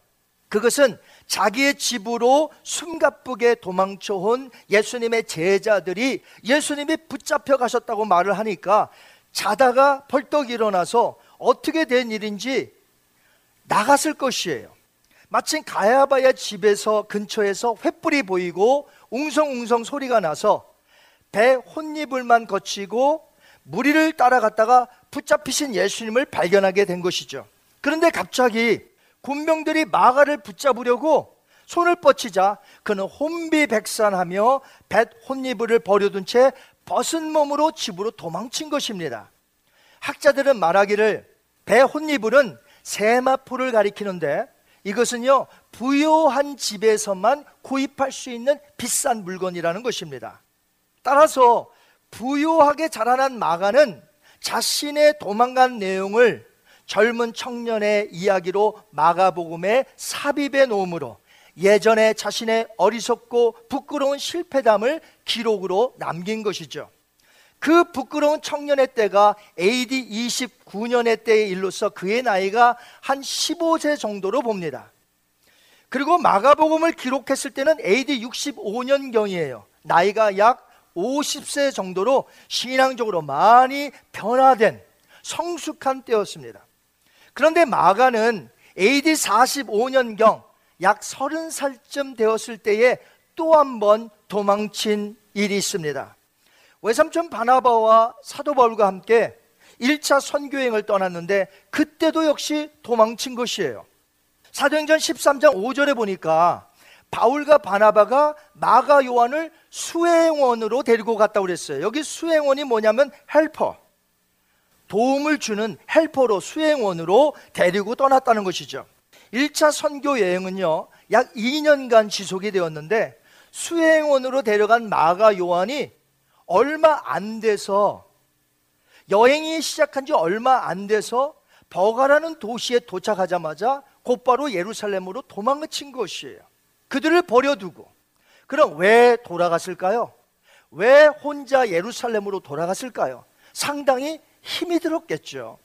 그것은 자기의 집으로 숨가쁘게 도망쳐 온 예수님의 제자들이 예수님이 붙잡혀 가셨다고 말을 하니까 자다가 벌떡 일어나서 어떻게 된 일인지 나갔을 것이에요. 마침 가야바야 집에서 근처에서 횃불이 보이고 웅성웅성 소리가 나서 배 혼입을만 거치고 무리를 따라갔다가 붙잡히신 예수님을 발견하게 된 것이죠. 그런데 갑자기 군병들이 마가를 붙잡으려고 손을 뻗치자 그는 혼비백산하며 뱃 혼이불을 버려둔 채 벗은 몸으로 집으로 도망친 것입니다. 학자들은 말하기를 배 혼이불은 세마포를 가리키는데 이것은요 부요한 집에서만 구입할 수 있는 비싼 물건이라는 것입니다. 따라서 부요하게 자라난 마가는 자신의 도망간 내용을 젊은 청년의 이야기로 마가복음에 삽입해 놓음으로 예전에 자신의 어리석고 부끄러운 실패담을 기록으로 남긴 것이죠. 그 부끄러운 청년의 때가 AD 29년의 때에 일로서 그의 나이가 한 15세 정도로 봅니다. 그리고 마가복음을 기록했을 때는 AD 65년경이에요. 나이가 약 50세 정도로 신앙적으로 많이 변화된 성숙한 때였습니다. 그런데 마가는 AD 45년경 약 30살쯤 되었을 때에 또 한 번 도망친 일이 있습니다. 외삼촌 바나바와 사도 바울과 함께 1차 선교행을 떠났는데 그때도 역시 도망친 것이에요. 사도행전 13장 5절에 보니까 바울과 바나바가 마가 요한을 수행원으로 데리고 갔다고 그랬어요. 여기 수행원이 뭐냐면 헬퍼. 도움을 주는 헬퍼로 수행원으로 데리고 떠났다는 것이죠. 1차 선교 여행은요, 약 2년간 지속이 되었는데 수행원으로 데려간 마가 요한이 얼마 안 돼서 여행이 시작한 지 얼마 안 돼서 버가라는 도시에 도착하자마자 곧바로 예루살렘으로 도망친 것이에요. 그들을 버려두고 그럼 왜 돌아갔을까요? 왜 혼자 예루살렘으로 돌아갔을까요? 상당히 힘이 들었겠죠.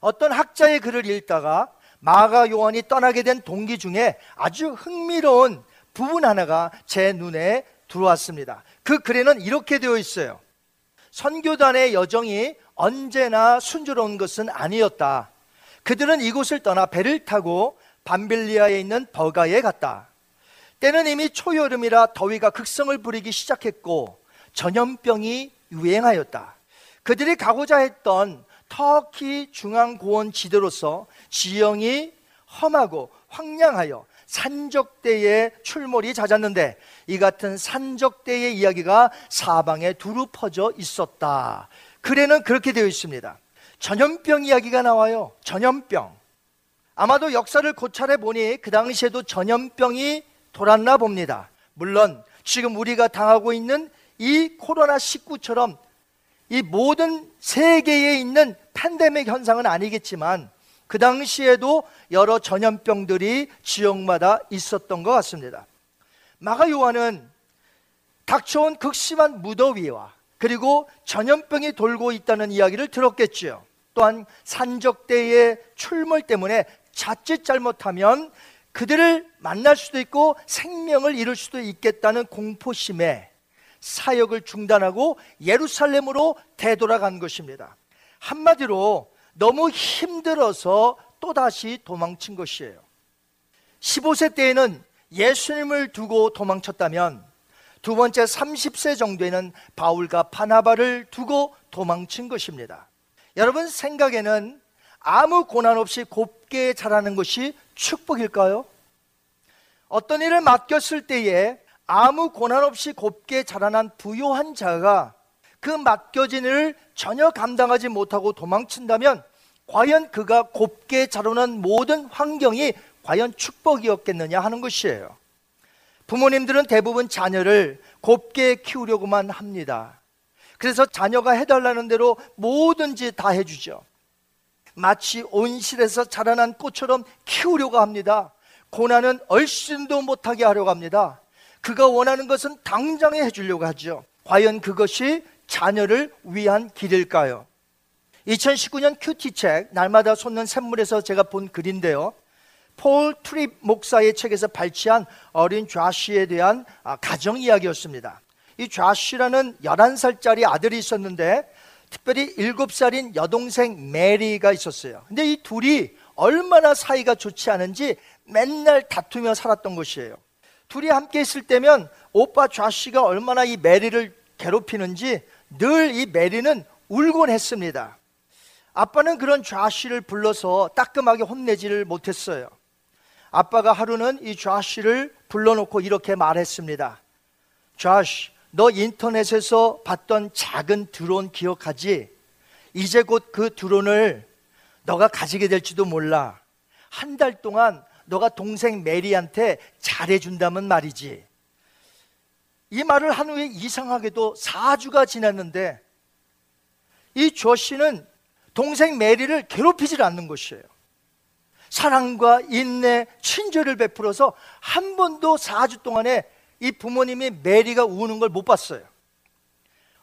어떤 학자의 글을 읽다가 마가 요한이 떠나게 된 동기 중에 아주 흥미로운 부분 하나가 제 눈에 들어왔습니다. 그 글에는 이렇게 되어 있어요. 선교단의 여정이 언제나 순조로운 것은 아니었다. 그들은 이곳을 떠나 배를 타고 밤빌리아에 있는 버가에 갔다. 때는 이미 초여름이라 더위가 극성을 부리기 시작했고 전염병이 유행하였다. 그들이 가고자 했던 터키 중앙 고원 지대로서 지형이 험하고 황량하여 산적대의 출몰이 잦았는데 이 같은 산적대의 이야기가 사방에 두루 퍼져 있었다. 글에는 그렇게 되어 있습니다. 전염병 이야기가 나와요. 전염병. 아마도 역사를 고찰해 보니 그 당시에도 전염병이 돌았나 봅니다. 물론 지금 우리가 당하고 있는 이 코로나 19처럼 이 모든 세계에 있는 팬데믹 현상은 아니겠지만 그 당시에도 여러 전염병들이 지역마다 있었던 것 같습니다. 마가 요한은 닥쳐온 극심한 무더위와 그리고 전염병이 돌고 있다는 이야기를 들었겠지요. 또한 산적대의 출몰 때문에 자칫 잘못하면 그들을 만날 수도 있고 생명을 잃을 수도 있겠다는 공포심에 사역을 중단하고 예루살렘으로 되돌아간 것입니다. 한마디로 너무 힘들어서 또다시 도망친 것이에요. 15세 때에는 예수님을 두고 도망쳤다면 두 번째 30세 정도에는 바울과 바나바를 두고 도망친 것입니다. 여러분 생각에는 아무 고난 없이 곱게 자라는 것이 축복일까요? 어떤 일을 맡겼을 때에 아무 고난 없이 곱게 자라난 부요한 자가 그 맡겨진 일을 전혀 감당하지 못하고 도망친다면 과연 그가 곱게 자라난 모든 환경이 과연 축복이었겠느냐 하는 것이에요. 부모님들은 대부분 자녀를 곱게 키우려고만 합니다. 그래서 자녀가 해달라는 대로 뭐든지 다 해주죠. 마치 온실에서 자라난 꽃처럼 키우려고 합니다. 고난은 얼씬도 못하게 하려고 합니다. 그가 원하는 것은 당장에 해주려고 하죠. 과연 그것이 자녀를 위한 길일까요? 2019년 QT 책 날마다 솟는 샘물에서 제가 본 글인데요. 폴 트립 목사의 책에서 발췌한 어린 좌시에 대한 아, 가정 이야기였습니다. 이 좌시라는 11살짜리 아들이 있었는데 특별히 7살인 여동생 메리가 있었어요. 근데 이 둘이 얼마나 사이가 좋지 않은지 맨날 다투며 살았던 것이에요. 둘이 함께 있을 때면 오빠 좌씨가 얼마나 이 메리를 괴롭히는지 늘 이 메리는 울곤 했습니다. 아빠는 그런 좌씨를 불러서 따끔하게 혼내지를 못했어요. 아빠가 하루는 이 좌씨를 불러놓고 이렇게 말했습니다. 좌씨, 너 인터넷에서 봤던 작은 드론 기억하지? 이제 곧 그 드론을 너가 가지게 될지도 몰라. 한 달 동안 너가 동생 메리한테 잘해준다면 말이지. 이 말을 한 후에 이상하게도 4주가 지났는데 이 조씨는 동생 메리를 괴롭히질 않는 것이에요. 사랑과 인내, 친절을 베풀어서 한 번도 4주 동안에 이 부모님이 메리가 우는 걸 못 봤어요.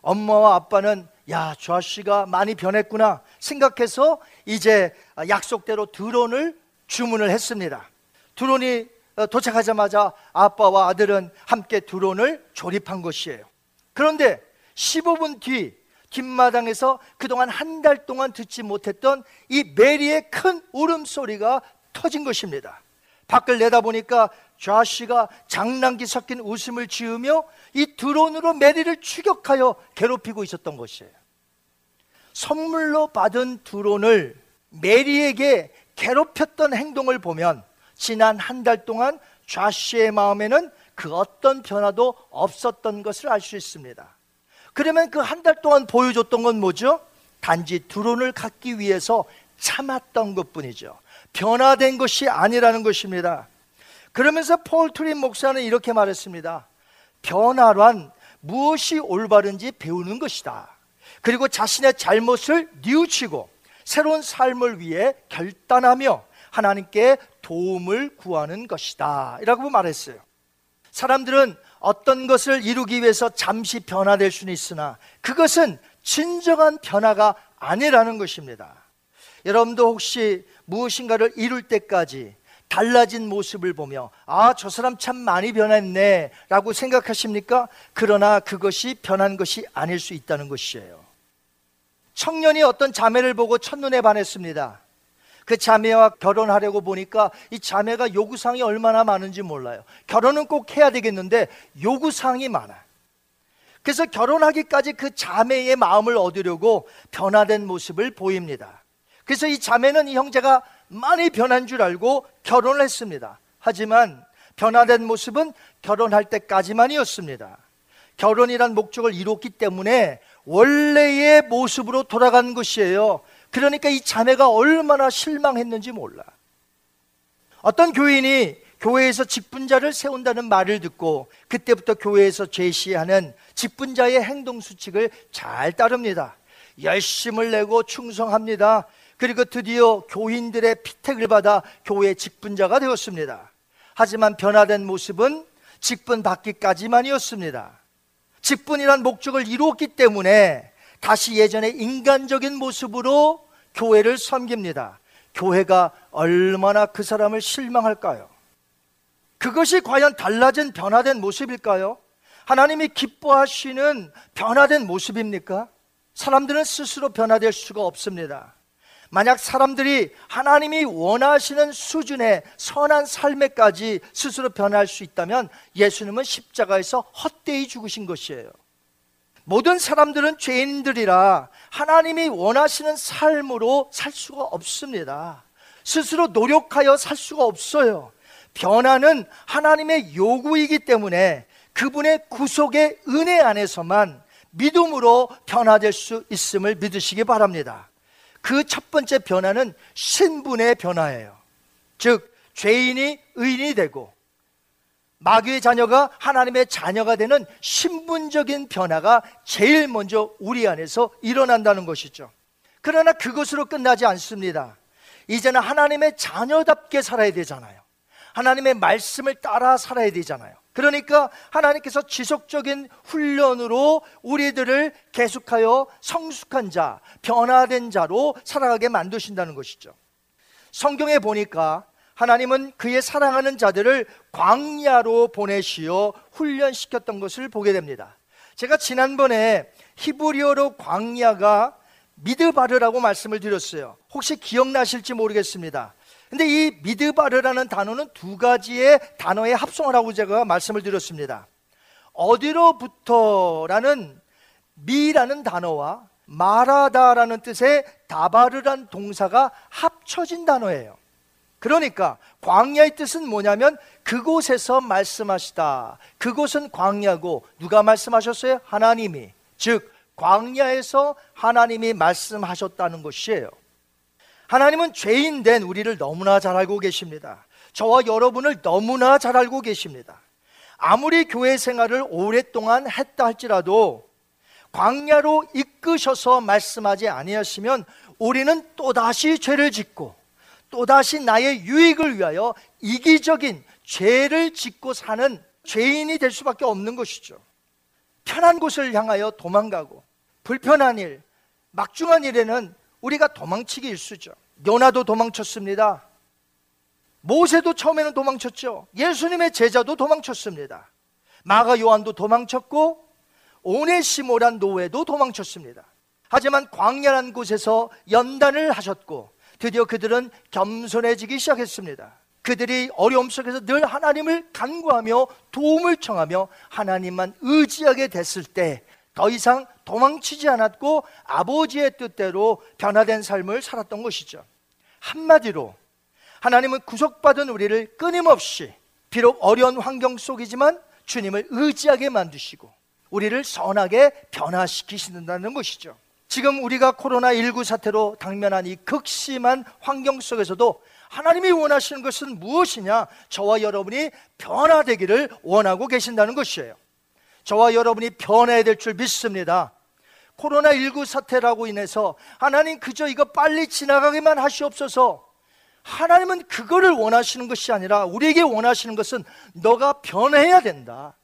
엄마와 아빠는 야, 저 아씨가 많이 변했구나 생각해서 이제 약속대로 드론을 주문을 했습니다. 드론이 어, 도착하자마자 아빠와 아들은 함께 드론을 조립한 것이에요. 그런데 15분 뒤 뒷마당에서 그동안 한 달 동안 듣지 못했던 이 메리의 큰 울음소리가 터진 것입니다. 밖을 내다보니까 좌씨가 장난기 섞인 웃음을 지으며 이 드론으로 메리를 추격하여 괴롭히고 있었던 것이에요. 선물로 받은 드론을 메리에게 괴롭혔던 행동을 보면 지난 한 달 동안 좌씨의 마음에는 그 어떤 변화도 없었던 것을 알 수 있습니다. 그러면 그 한 달 동안 보여줬던 건 뭐죠? 단지 드론을 갖기 위해서 참았던 것 뿐이죠. 변화된 것이 아니라는 것입니다. 그러면서 폴 트린 목사는 이렇게 말했습니다. 변화란 무엇이 올바른지 배우는 것이다. 그리고 자신의 잘못을 뉘우치고 새로운 삶을 위해 결단하며 하나님께 도움을 구하는 것이다. 이라고 말했어요. 사람들은 어떤 것을 이루기 위해서 잠시 변화될 수는 있으나 그것은 진정한 변화가 아니라는 것입니다. 여러분도 혹시 무엇인가를 이룰 때까지 달라진 모습을 보며 아, 저 사람 참 많이 변했네 라고 생각하십니까? 그러나 그것이 변한 것이 아닐 수 있다는 것이에요. 청년이 어떤 자매를 보고 첫눈에 반했습니다. 그 자매와 결혼하려고 보니까 이 자매가 요구사항이 얼마나 많은지 몰라요. 결혼은 꼭 해야 되겠는데 요구사항이 많아요. 그래서 결혼하기까지 그 자매의 마음을 얻으려고 변화된 모습을 보입니다. 그래서 이 자매는 이 형제가 많이 변한 줄 알고 결혼을 했습니다. 하지만 변화된 모습은 결혼할 때까지만이었습니다. 결혼이란 목적을 이뤘기 때문에 원래의 모습으로 돌아간 것이에요. 그러니까 이 자매가 얼마나 실망했는지 몰라. 어떤 교인이 교회에서 직분자를 세운다는 말을 듣고 그때부터 교회에서 제시하는 직분자의 행동 수칙을 잘 따릅니다. 열심을 내고 충성합니다. 그리고 드디어 교인들의 피택을 받아 교회 직분자가 되었습니다. 하지만 변화된 모습은 직분 받기까지만이었습니다. 직분이란 목적을 이루었기 때문에 다시 예전의 인간적인 모습으로 교회를 섬깁니다. 교회가 얼마나 그 사람을 실망할까요? 그것이 과연 달라진 변화된 모습일까요? 하나님이 기뻐하시는 변화된 모습입니까? 사람들은 스스로 변화될 수가 없습니다. 만약 사람들이 하나님이 원하시는 수준의 선한 삶에까지 스스로 변할 수 있다면 예수님은 십자가에서 헛되이 죽으신 것이에요. 모든 사람들은 죄인들이라 하나님이 원하시는 삶으로 살 수가 없습니다. 스스로 노력하여 살 수가 없어요. 변화는 하나님의 요구이기 때문에 그분의 구속의 은혜 안에서만 믿음으로 변화될 수 있음을 믿으시기 바랍니다. 그 첫 번째 변화는 신분의 변화예요. 즉, 죄인이 의인이 되고 마귀의 자녀가 하나님의 자녀가 되는 신분적인 변화가 제일 먼저 우리 안에서 일어난다는 것이죠. 그러나 그것으로 끝나지 않습니다. 이제는 하나님의 자녀답게 살아야 되잖아요. 하나님의 말씀을 따라 살아야 되잖아요. 그러니까 하나님께서 지속적인 훈련으로 우리들을 계속하여 성숙한 자, 변화된 자로 살아가게 만드신다는 것이죠. 성경에 보니까 하나님은 그의 사랑하는 자들을 광야로 보내시어 훈련시켰던 것을 보게 됩니다. 제가 지난번에 히브리어로 광야가 미드바르라고 말씀을 드렸어요. 혹시 기억나실지 모르겠습니다. 근데 이 미드바르라는 단어는 두 가지의 단어의 합성을 하고 제가 말씀을 드렸습니다. 어디로부터라는 미라는 단어와 마라다라는 뜻의 다바르란 동사가 합쳐진 단어예요. 그러니까 광야의 뜻은 뭐냐면 그곳에서 말씀하시다. 그곳은 광야고 누가 말씀하셨어요? 하나님이. 즉 광야에서 하나님이 말씀하셨다는 것이에요. 하나님은 죄인 된 우리를 너무나 잘 알고 계십니다. 저와 여러분을 너무나 잘 알고 계십니다. 아무리 교회 생활을 오랫동안 했다 할지라도 광야로 이끄셔서 말씀하지 아니하시면 우리는 또다시 죄를 짓고 또다시 나의 유익을 위하여 이기적인 죄를 짓고 사는 죄인이 될 수밖에 없는 것이죠. 편한 곳을 향하여 도망가고 불편한 일, 막중한 일에는 우리가 도망치기 일수죠. 요나도 도망쳤습니다. 모세도 처음에는 도망쳤죠. 예수님의 제자도 도망쳤습니다. 마가 요한도 도망쳤고 오네시모란 노예도 도망쳤습니다. 하지만 광야란 곳에서 연단을 하셨고 드디어 그들은 겸손해지기 시작했습니다. 그들이 어려움 속에서 늘 하나님을 간구하며 도움을 청하며 하나님만 의지하게 됐을 때 더 이상 도망치지 않았고 아버지의 뜻대로 변화된 삶을 살았던 것이죠. 한마디로 하나님은 구속받은 우리를 끊임없이 비록 어려운 환경 속이지만 주님을 의지하게 만드시고 우리를 선하게 변화시키신다는 것이죠. 지금 우리가 코로나19 사태로 당면한 이 극심한 환경 속에서도 하나님이 원하시는 것은 무엇이냐? 저와 여러분이 변화되기를 원하고 계신다는 것이에요. 저와 여러분이 변해야 될 줄 믿습니다. 코로나19 사태라고 인해서 하나님 그저 이거 빨리 지나가기만 하시옵소서. 하나님은 그거를 원하시는 것이 아니라 우리에게 원하시는 것은 너가 변해야 된다.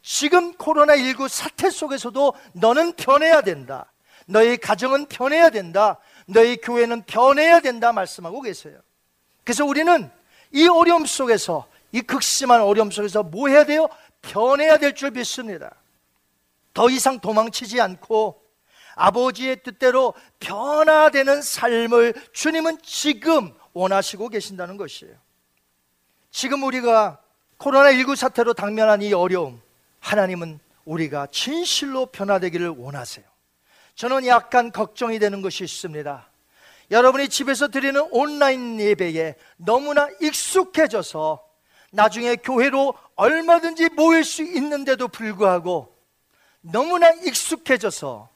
지금 코로나19 사태 속에서도 너는 변해야 된다. 너의 가정은 변해야 된다. 너의 교회는 변해야 된다 말씀하고 계세요. 그래서 우리는 이 어려움 속에서 이 극심한 어려움 속에서 뭐 해야 돼요? 변해야 될 줄 믿습니다. 더 이상 도망치지 않고 아버지의 뜻대로 변화되는 삶을 주님은 지금 원하시고 계신다는 것이에요. 지금 우리가 코로나19 사태로 당면한 이 어려움, 하나님은 우리가 진실로 변화되기를 원하세요. 저는 약간 걱정이 되는 것이 있습니다. 여러분이 집에서 드리는 온라인 예배에 너무나 익숙해져서 나중에 교회로 얼마든지 모일 수 있는데도 불구하고 너무나 익숙해져서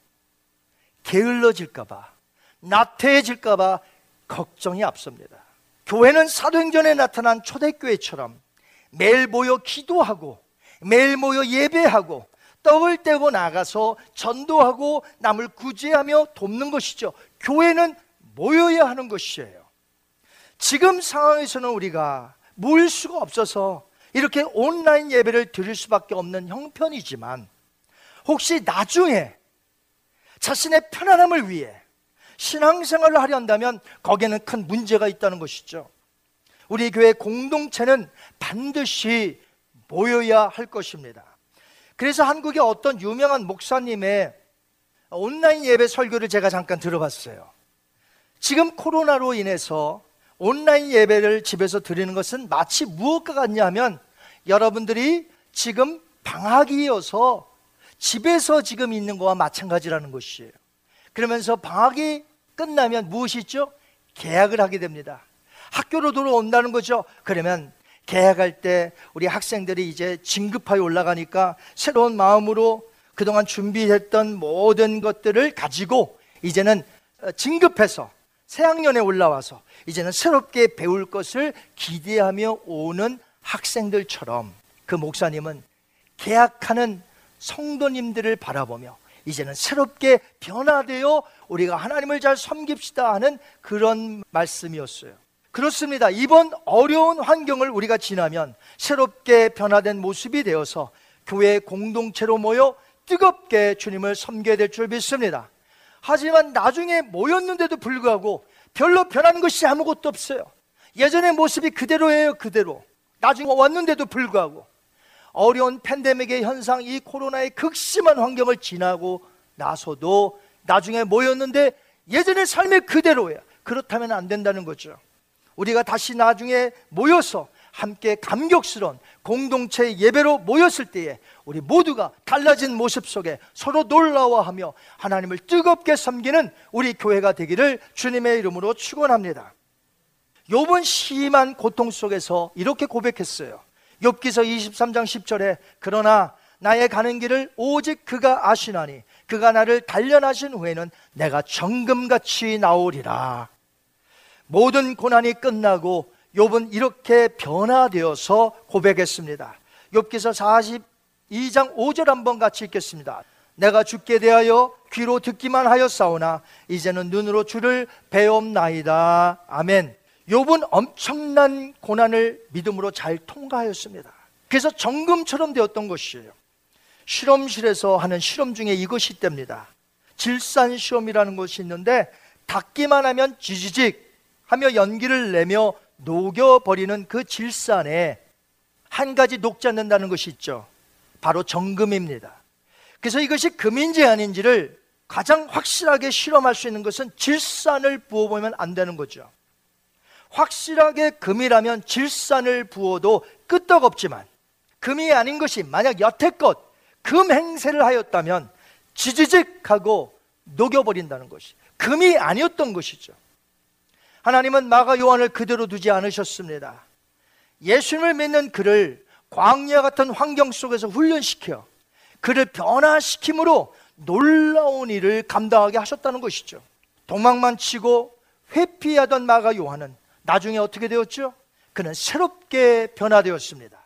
게을러질까봐, 나태해질까봐 걱정이 앞섭니다. 교회는 사도행전에 나타난 초대교회처럼 매일 모여 기도하고 매일 모여 예배하고 떡을 떼고 나가서 전도하고 남을 구제하며 돕는 것이죠. 교회는 모여야 하는 것이에요. 지금 상황에서는 우리가 모일 수가 없어서 이렇게 온라인 예배를 드릴 수밖에 없는 형편이지만 혹시 나중에 자신의 편안함을 위해 신앙생활을 하려 한다면 거기에는 큰 문제가 있다는 것이죠. 우리 교회 공동체는 반드시 모여야 할 것입니다. 그래서 한국의 어떤 유명한 목사님의 온라인 예배 설교를 제가 잠깐 들어봤어요. 지금 코로나로 인해서 온라인 예배를 집에서 드리는 것은 마치 무엇과 같냐 하면 여러분들이 지금 방학이어서 집에서 지금 있는 거와 마찬가지라는 것이에요. 그러면서 방학이 끝나면 무엇이 있죠? 계약을 하게 됩니다. 학교로 돌아온다는 거죠. 그러면 계약할 때 우리 학생들이 이제 진급하여 올라가니까 새로운 마음으로 그동안 준비했던 모든 것들을 가지고 이제는 진급해서 새학년에 올라와서 이제는 새롭게 배울 것을 기대하며 오는 학생들처럼 그 목사님은 계약하는 성도님들을 바라보며 이제는 새롭게 변화되어 우리가 하나님을 잘 섬깁시다 하는 그런 말씀이었어요. 그렇습니다. 이번 어려운 환경을 우리가 지나면 새롭게 변화된 모습이 되어서 교회 공동체로 모여 뜨겁게 주님을 섬겨야 될 줄 믿습니다. 하지만 나중에 모였는데도 불구하고 별로 변한 것이 아무것도 없어요. 예전의 모습이 그대로예요, 그대로. 나중에 왔는데도 불구하고 어려운 팬데믹의 현상, 이 코로나의 극심한 환경을 지나고 나서도 나중에 모였는데 예전의 삶이 그대로예요. 그렇다면 안 된다는 거죠. 우리가 다시 나중에 모여서 함께 감격스러운 공동체 예배로 모였을 때에 우리 모두가 달라진 모습 속에 서로 놀라워하며 하나님을 뜨겁게 섬기는 우리 교회가 되기를 주님의 이름으로 축원합니다. 욥은 심한 고통 속에서 이렇게 고백했어요. 욥기서 23장 10절에 그러나 나의 가는 길을 오직 그가 아시나니 그가 나를 단련하신 후에는 내가 정금같이 나오리라. 모든 고난이 끝나고 욥은 이렇게 변화되어서 고백했습니다. 욥기서 42장 5절 한번 같이 읽겠습니다. 내가 죽게 대하여 귀로 듣기만 하였사오나 이제는 눈으로 주를 배옵나이다. 아멘. 욥은 엄청난 고난을 믿음으로 잘 통과하였습니다. 그래서 정금처럼 되었던 것이에요. 실험실에서 하는 실험 중에 이것이 있답니다. 질산 시험이라는 것이 있는데 닿기만 하면 지지직 하며 연기를 내며 녹여버리는 그 질산에 한 가지 녹지 않는다는 것이 있죠. 바로 정금입니다. 그래서 이것이 금인지 아닌지를 가장 확실하게 실험할 수 있는 것은 질산을 부어보면 안 되는 거죠. 확실하게 금이라면 질산을 부어도 끄떡없지만 금이 아닌 것이 만약 여태껏 금 행세를 하였다면 지지직하고 녹여버린다는 것이 금이 아니었던 것이죠. 하나님은 마가 요한을 그대로 두지 않으셨습니다. 예수님을 믿는 그를 광야 같은 환경 속에서 훈련시켜 그를 변화시킴으로 놀라운 일을 감당하게 하셨다는 것이죠. 도망만 치고 회피하던 마가 요한은 나중에 어떻게 되었죠? 그는 새롭게 변화되었습니다.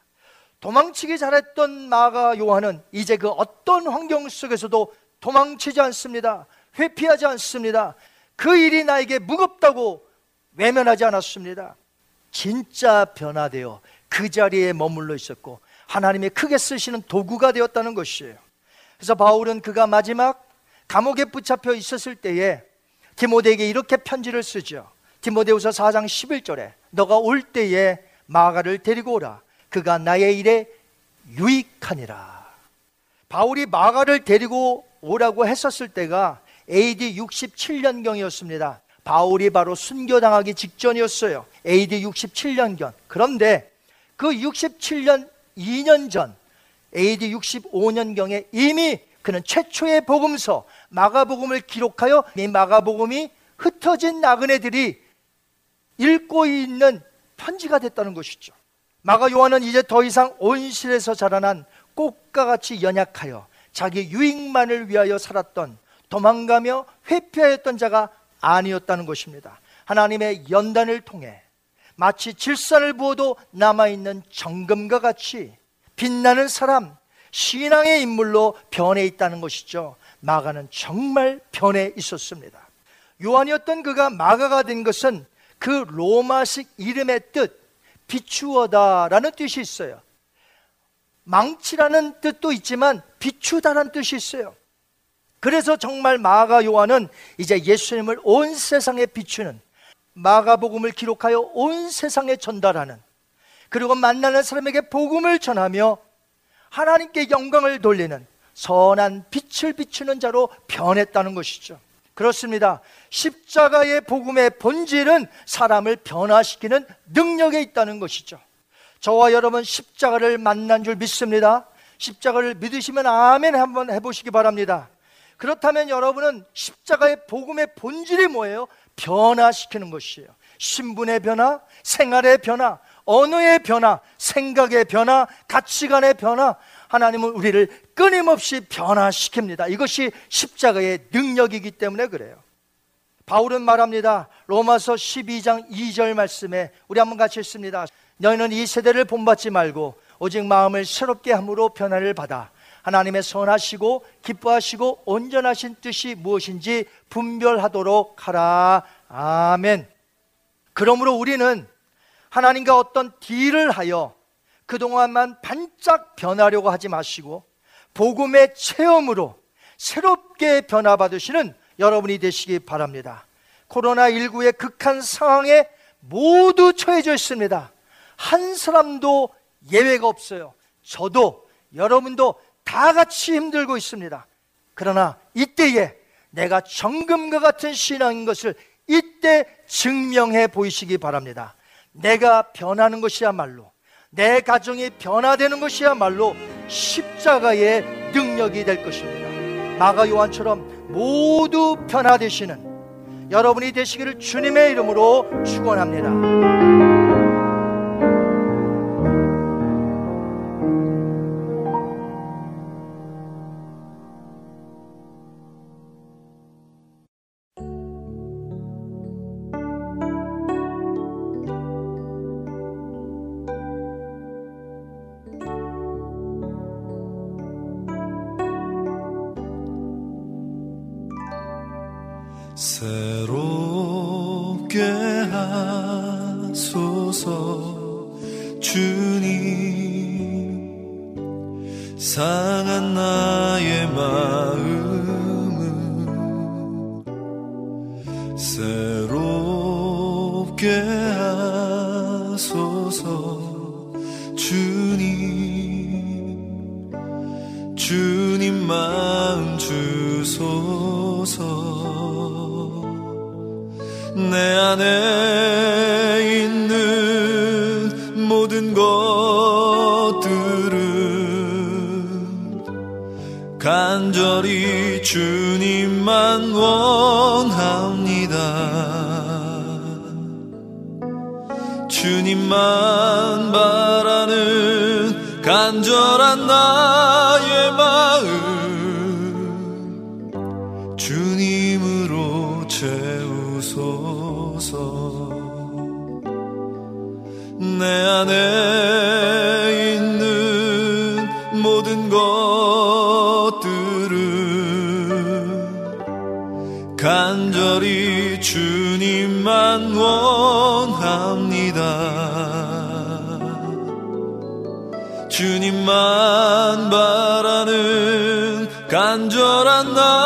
도망치기 잘했던 마가 요한은 이제 그 어떤 환경 속에서도 도망치지 않습니다. 회피하지 않습니다. 그 일이 나에게 무겁다고 외면하지 않았습니다. 진짜 변화되어 그 자리에 머물러 있었고 하나님의 크게 쓰시는 도구가 되었다는 것이에요. 그래서 바울은 그가 마지막 감옥에 붙잡혀 있었을 때에 디모데에게 이렇게 편지를 쓰죠. 디모데후서 4장 11절에 너가 올 때에 마가를 데리고 오라. 그가 나의 일에 유익하니라. 바울이 마가를 데리고 오라고 했었을 때가 AD 67년경이었습니다. 바울이 바로 순교당하기 직전이었어요. AD 67년경. 그런데 그 67년 2년 전 AD 65년경에 이미 그는 최초의 복음서 마가복음을 기록하여 이 마가복음이 흩어진 나그네들이 읽고 있는 편지가 됐다는 것이죠. 마가 요한은 이제 더 이상 온실에서 자라난 꽃과 같이 연약하여 자기 유익만을 위하여 살았던 도망가며 회피하였던 자가 아니었다는 것입니다. 하나님의 연단을 통해 마치 질산을 부어도 남아있는 정금과 같이 빛나는 사람, 신앙의 인물로 변해 있다는 것이죠. 마가는 정말 변해 있었습니다. 요한이었던 그가 마가가 된 것은 그 로마식 이름의 뜻, 비추어다라는 뜻이 있어요. 망치라는 뜻도 있지만 비추다라는 뜻이 있어요. 그래서 정말 마가 요한은 이제 예수님을 온 세상에 비추는 마가 복음을 기록하여 온 세상에 전달하는 그리고 만나는 사람에게 복음을 전하며 하나님께 영광을 돌리는 선한 빛을 비추는 자로 변했다는 것이죠. 그렇습니다. 십자가의 복음의 본질은 사람을 변화시키는 능력에 있다는 것이죠. 저와 여러분 십자가를 만난 줄 믿습니다. 십자가를 믿으시면 아멘 한번 해보시기 바랍니다. 그렇다면 여러분은 십자가의 복음의 본질이 뭐예요? 변화시키는 것이에요. 신분의 변화, 생활의 변화, 언어의 변화, 생각의 변화, 가치관의 변화, 하나님은 우리를 끊임없이 변화시킵니다. 이것이 십자가의 능력이기 때문에 그래요. 바울은 말합니다. 로마서 12장 2절 말씀에 우리 한번 같이 읽습니다. 너희는 이 세대를 본받지 말고 오직 마음을 새롭게 함으로 변화를 받아 하나님의 선하시고 기뻐하시고 온전하신 뜻이 무엇인지 분별하도록 하라. 아멘. 그러므로 우리는 하나님과 어떤 딜을 하여 그동안만 반짝 변하려고 하지 마시고 복음의 체험으로 새롭게 변화받으시는 여러분이 되시기 바랍니다. 코로나19의 극한 상황에 모두 처해져 있습니다. 한 사람도 예외가 없어요. 저도 여러분도 다 같이 힘들고 있습니다. 그러나 이때에 내가 정금과 같은 신앙인 것을 이때 증명해 보이시기 바랍니다. 내가 변하는 것이야말로 내 가정이 변화되는 것이야말로 십자가의 능력이 될 것입니다. 마가 요한처럼 모두 변화되시는 여러분이 되시기를 주님의 이름으로 축원합니다. 주소서. 내 안에 있는 모든 것들은 간절히 주님만 원합니다. 주님만 바라는 간절한 나 주만 바라는 간절한 나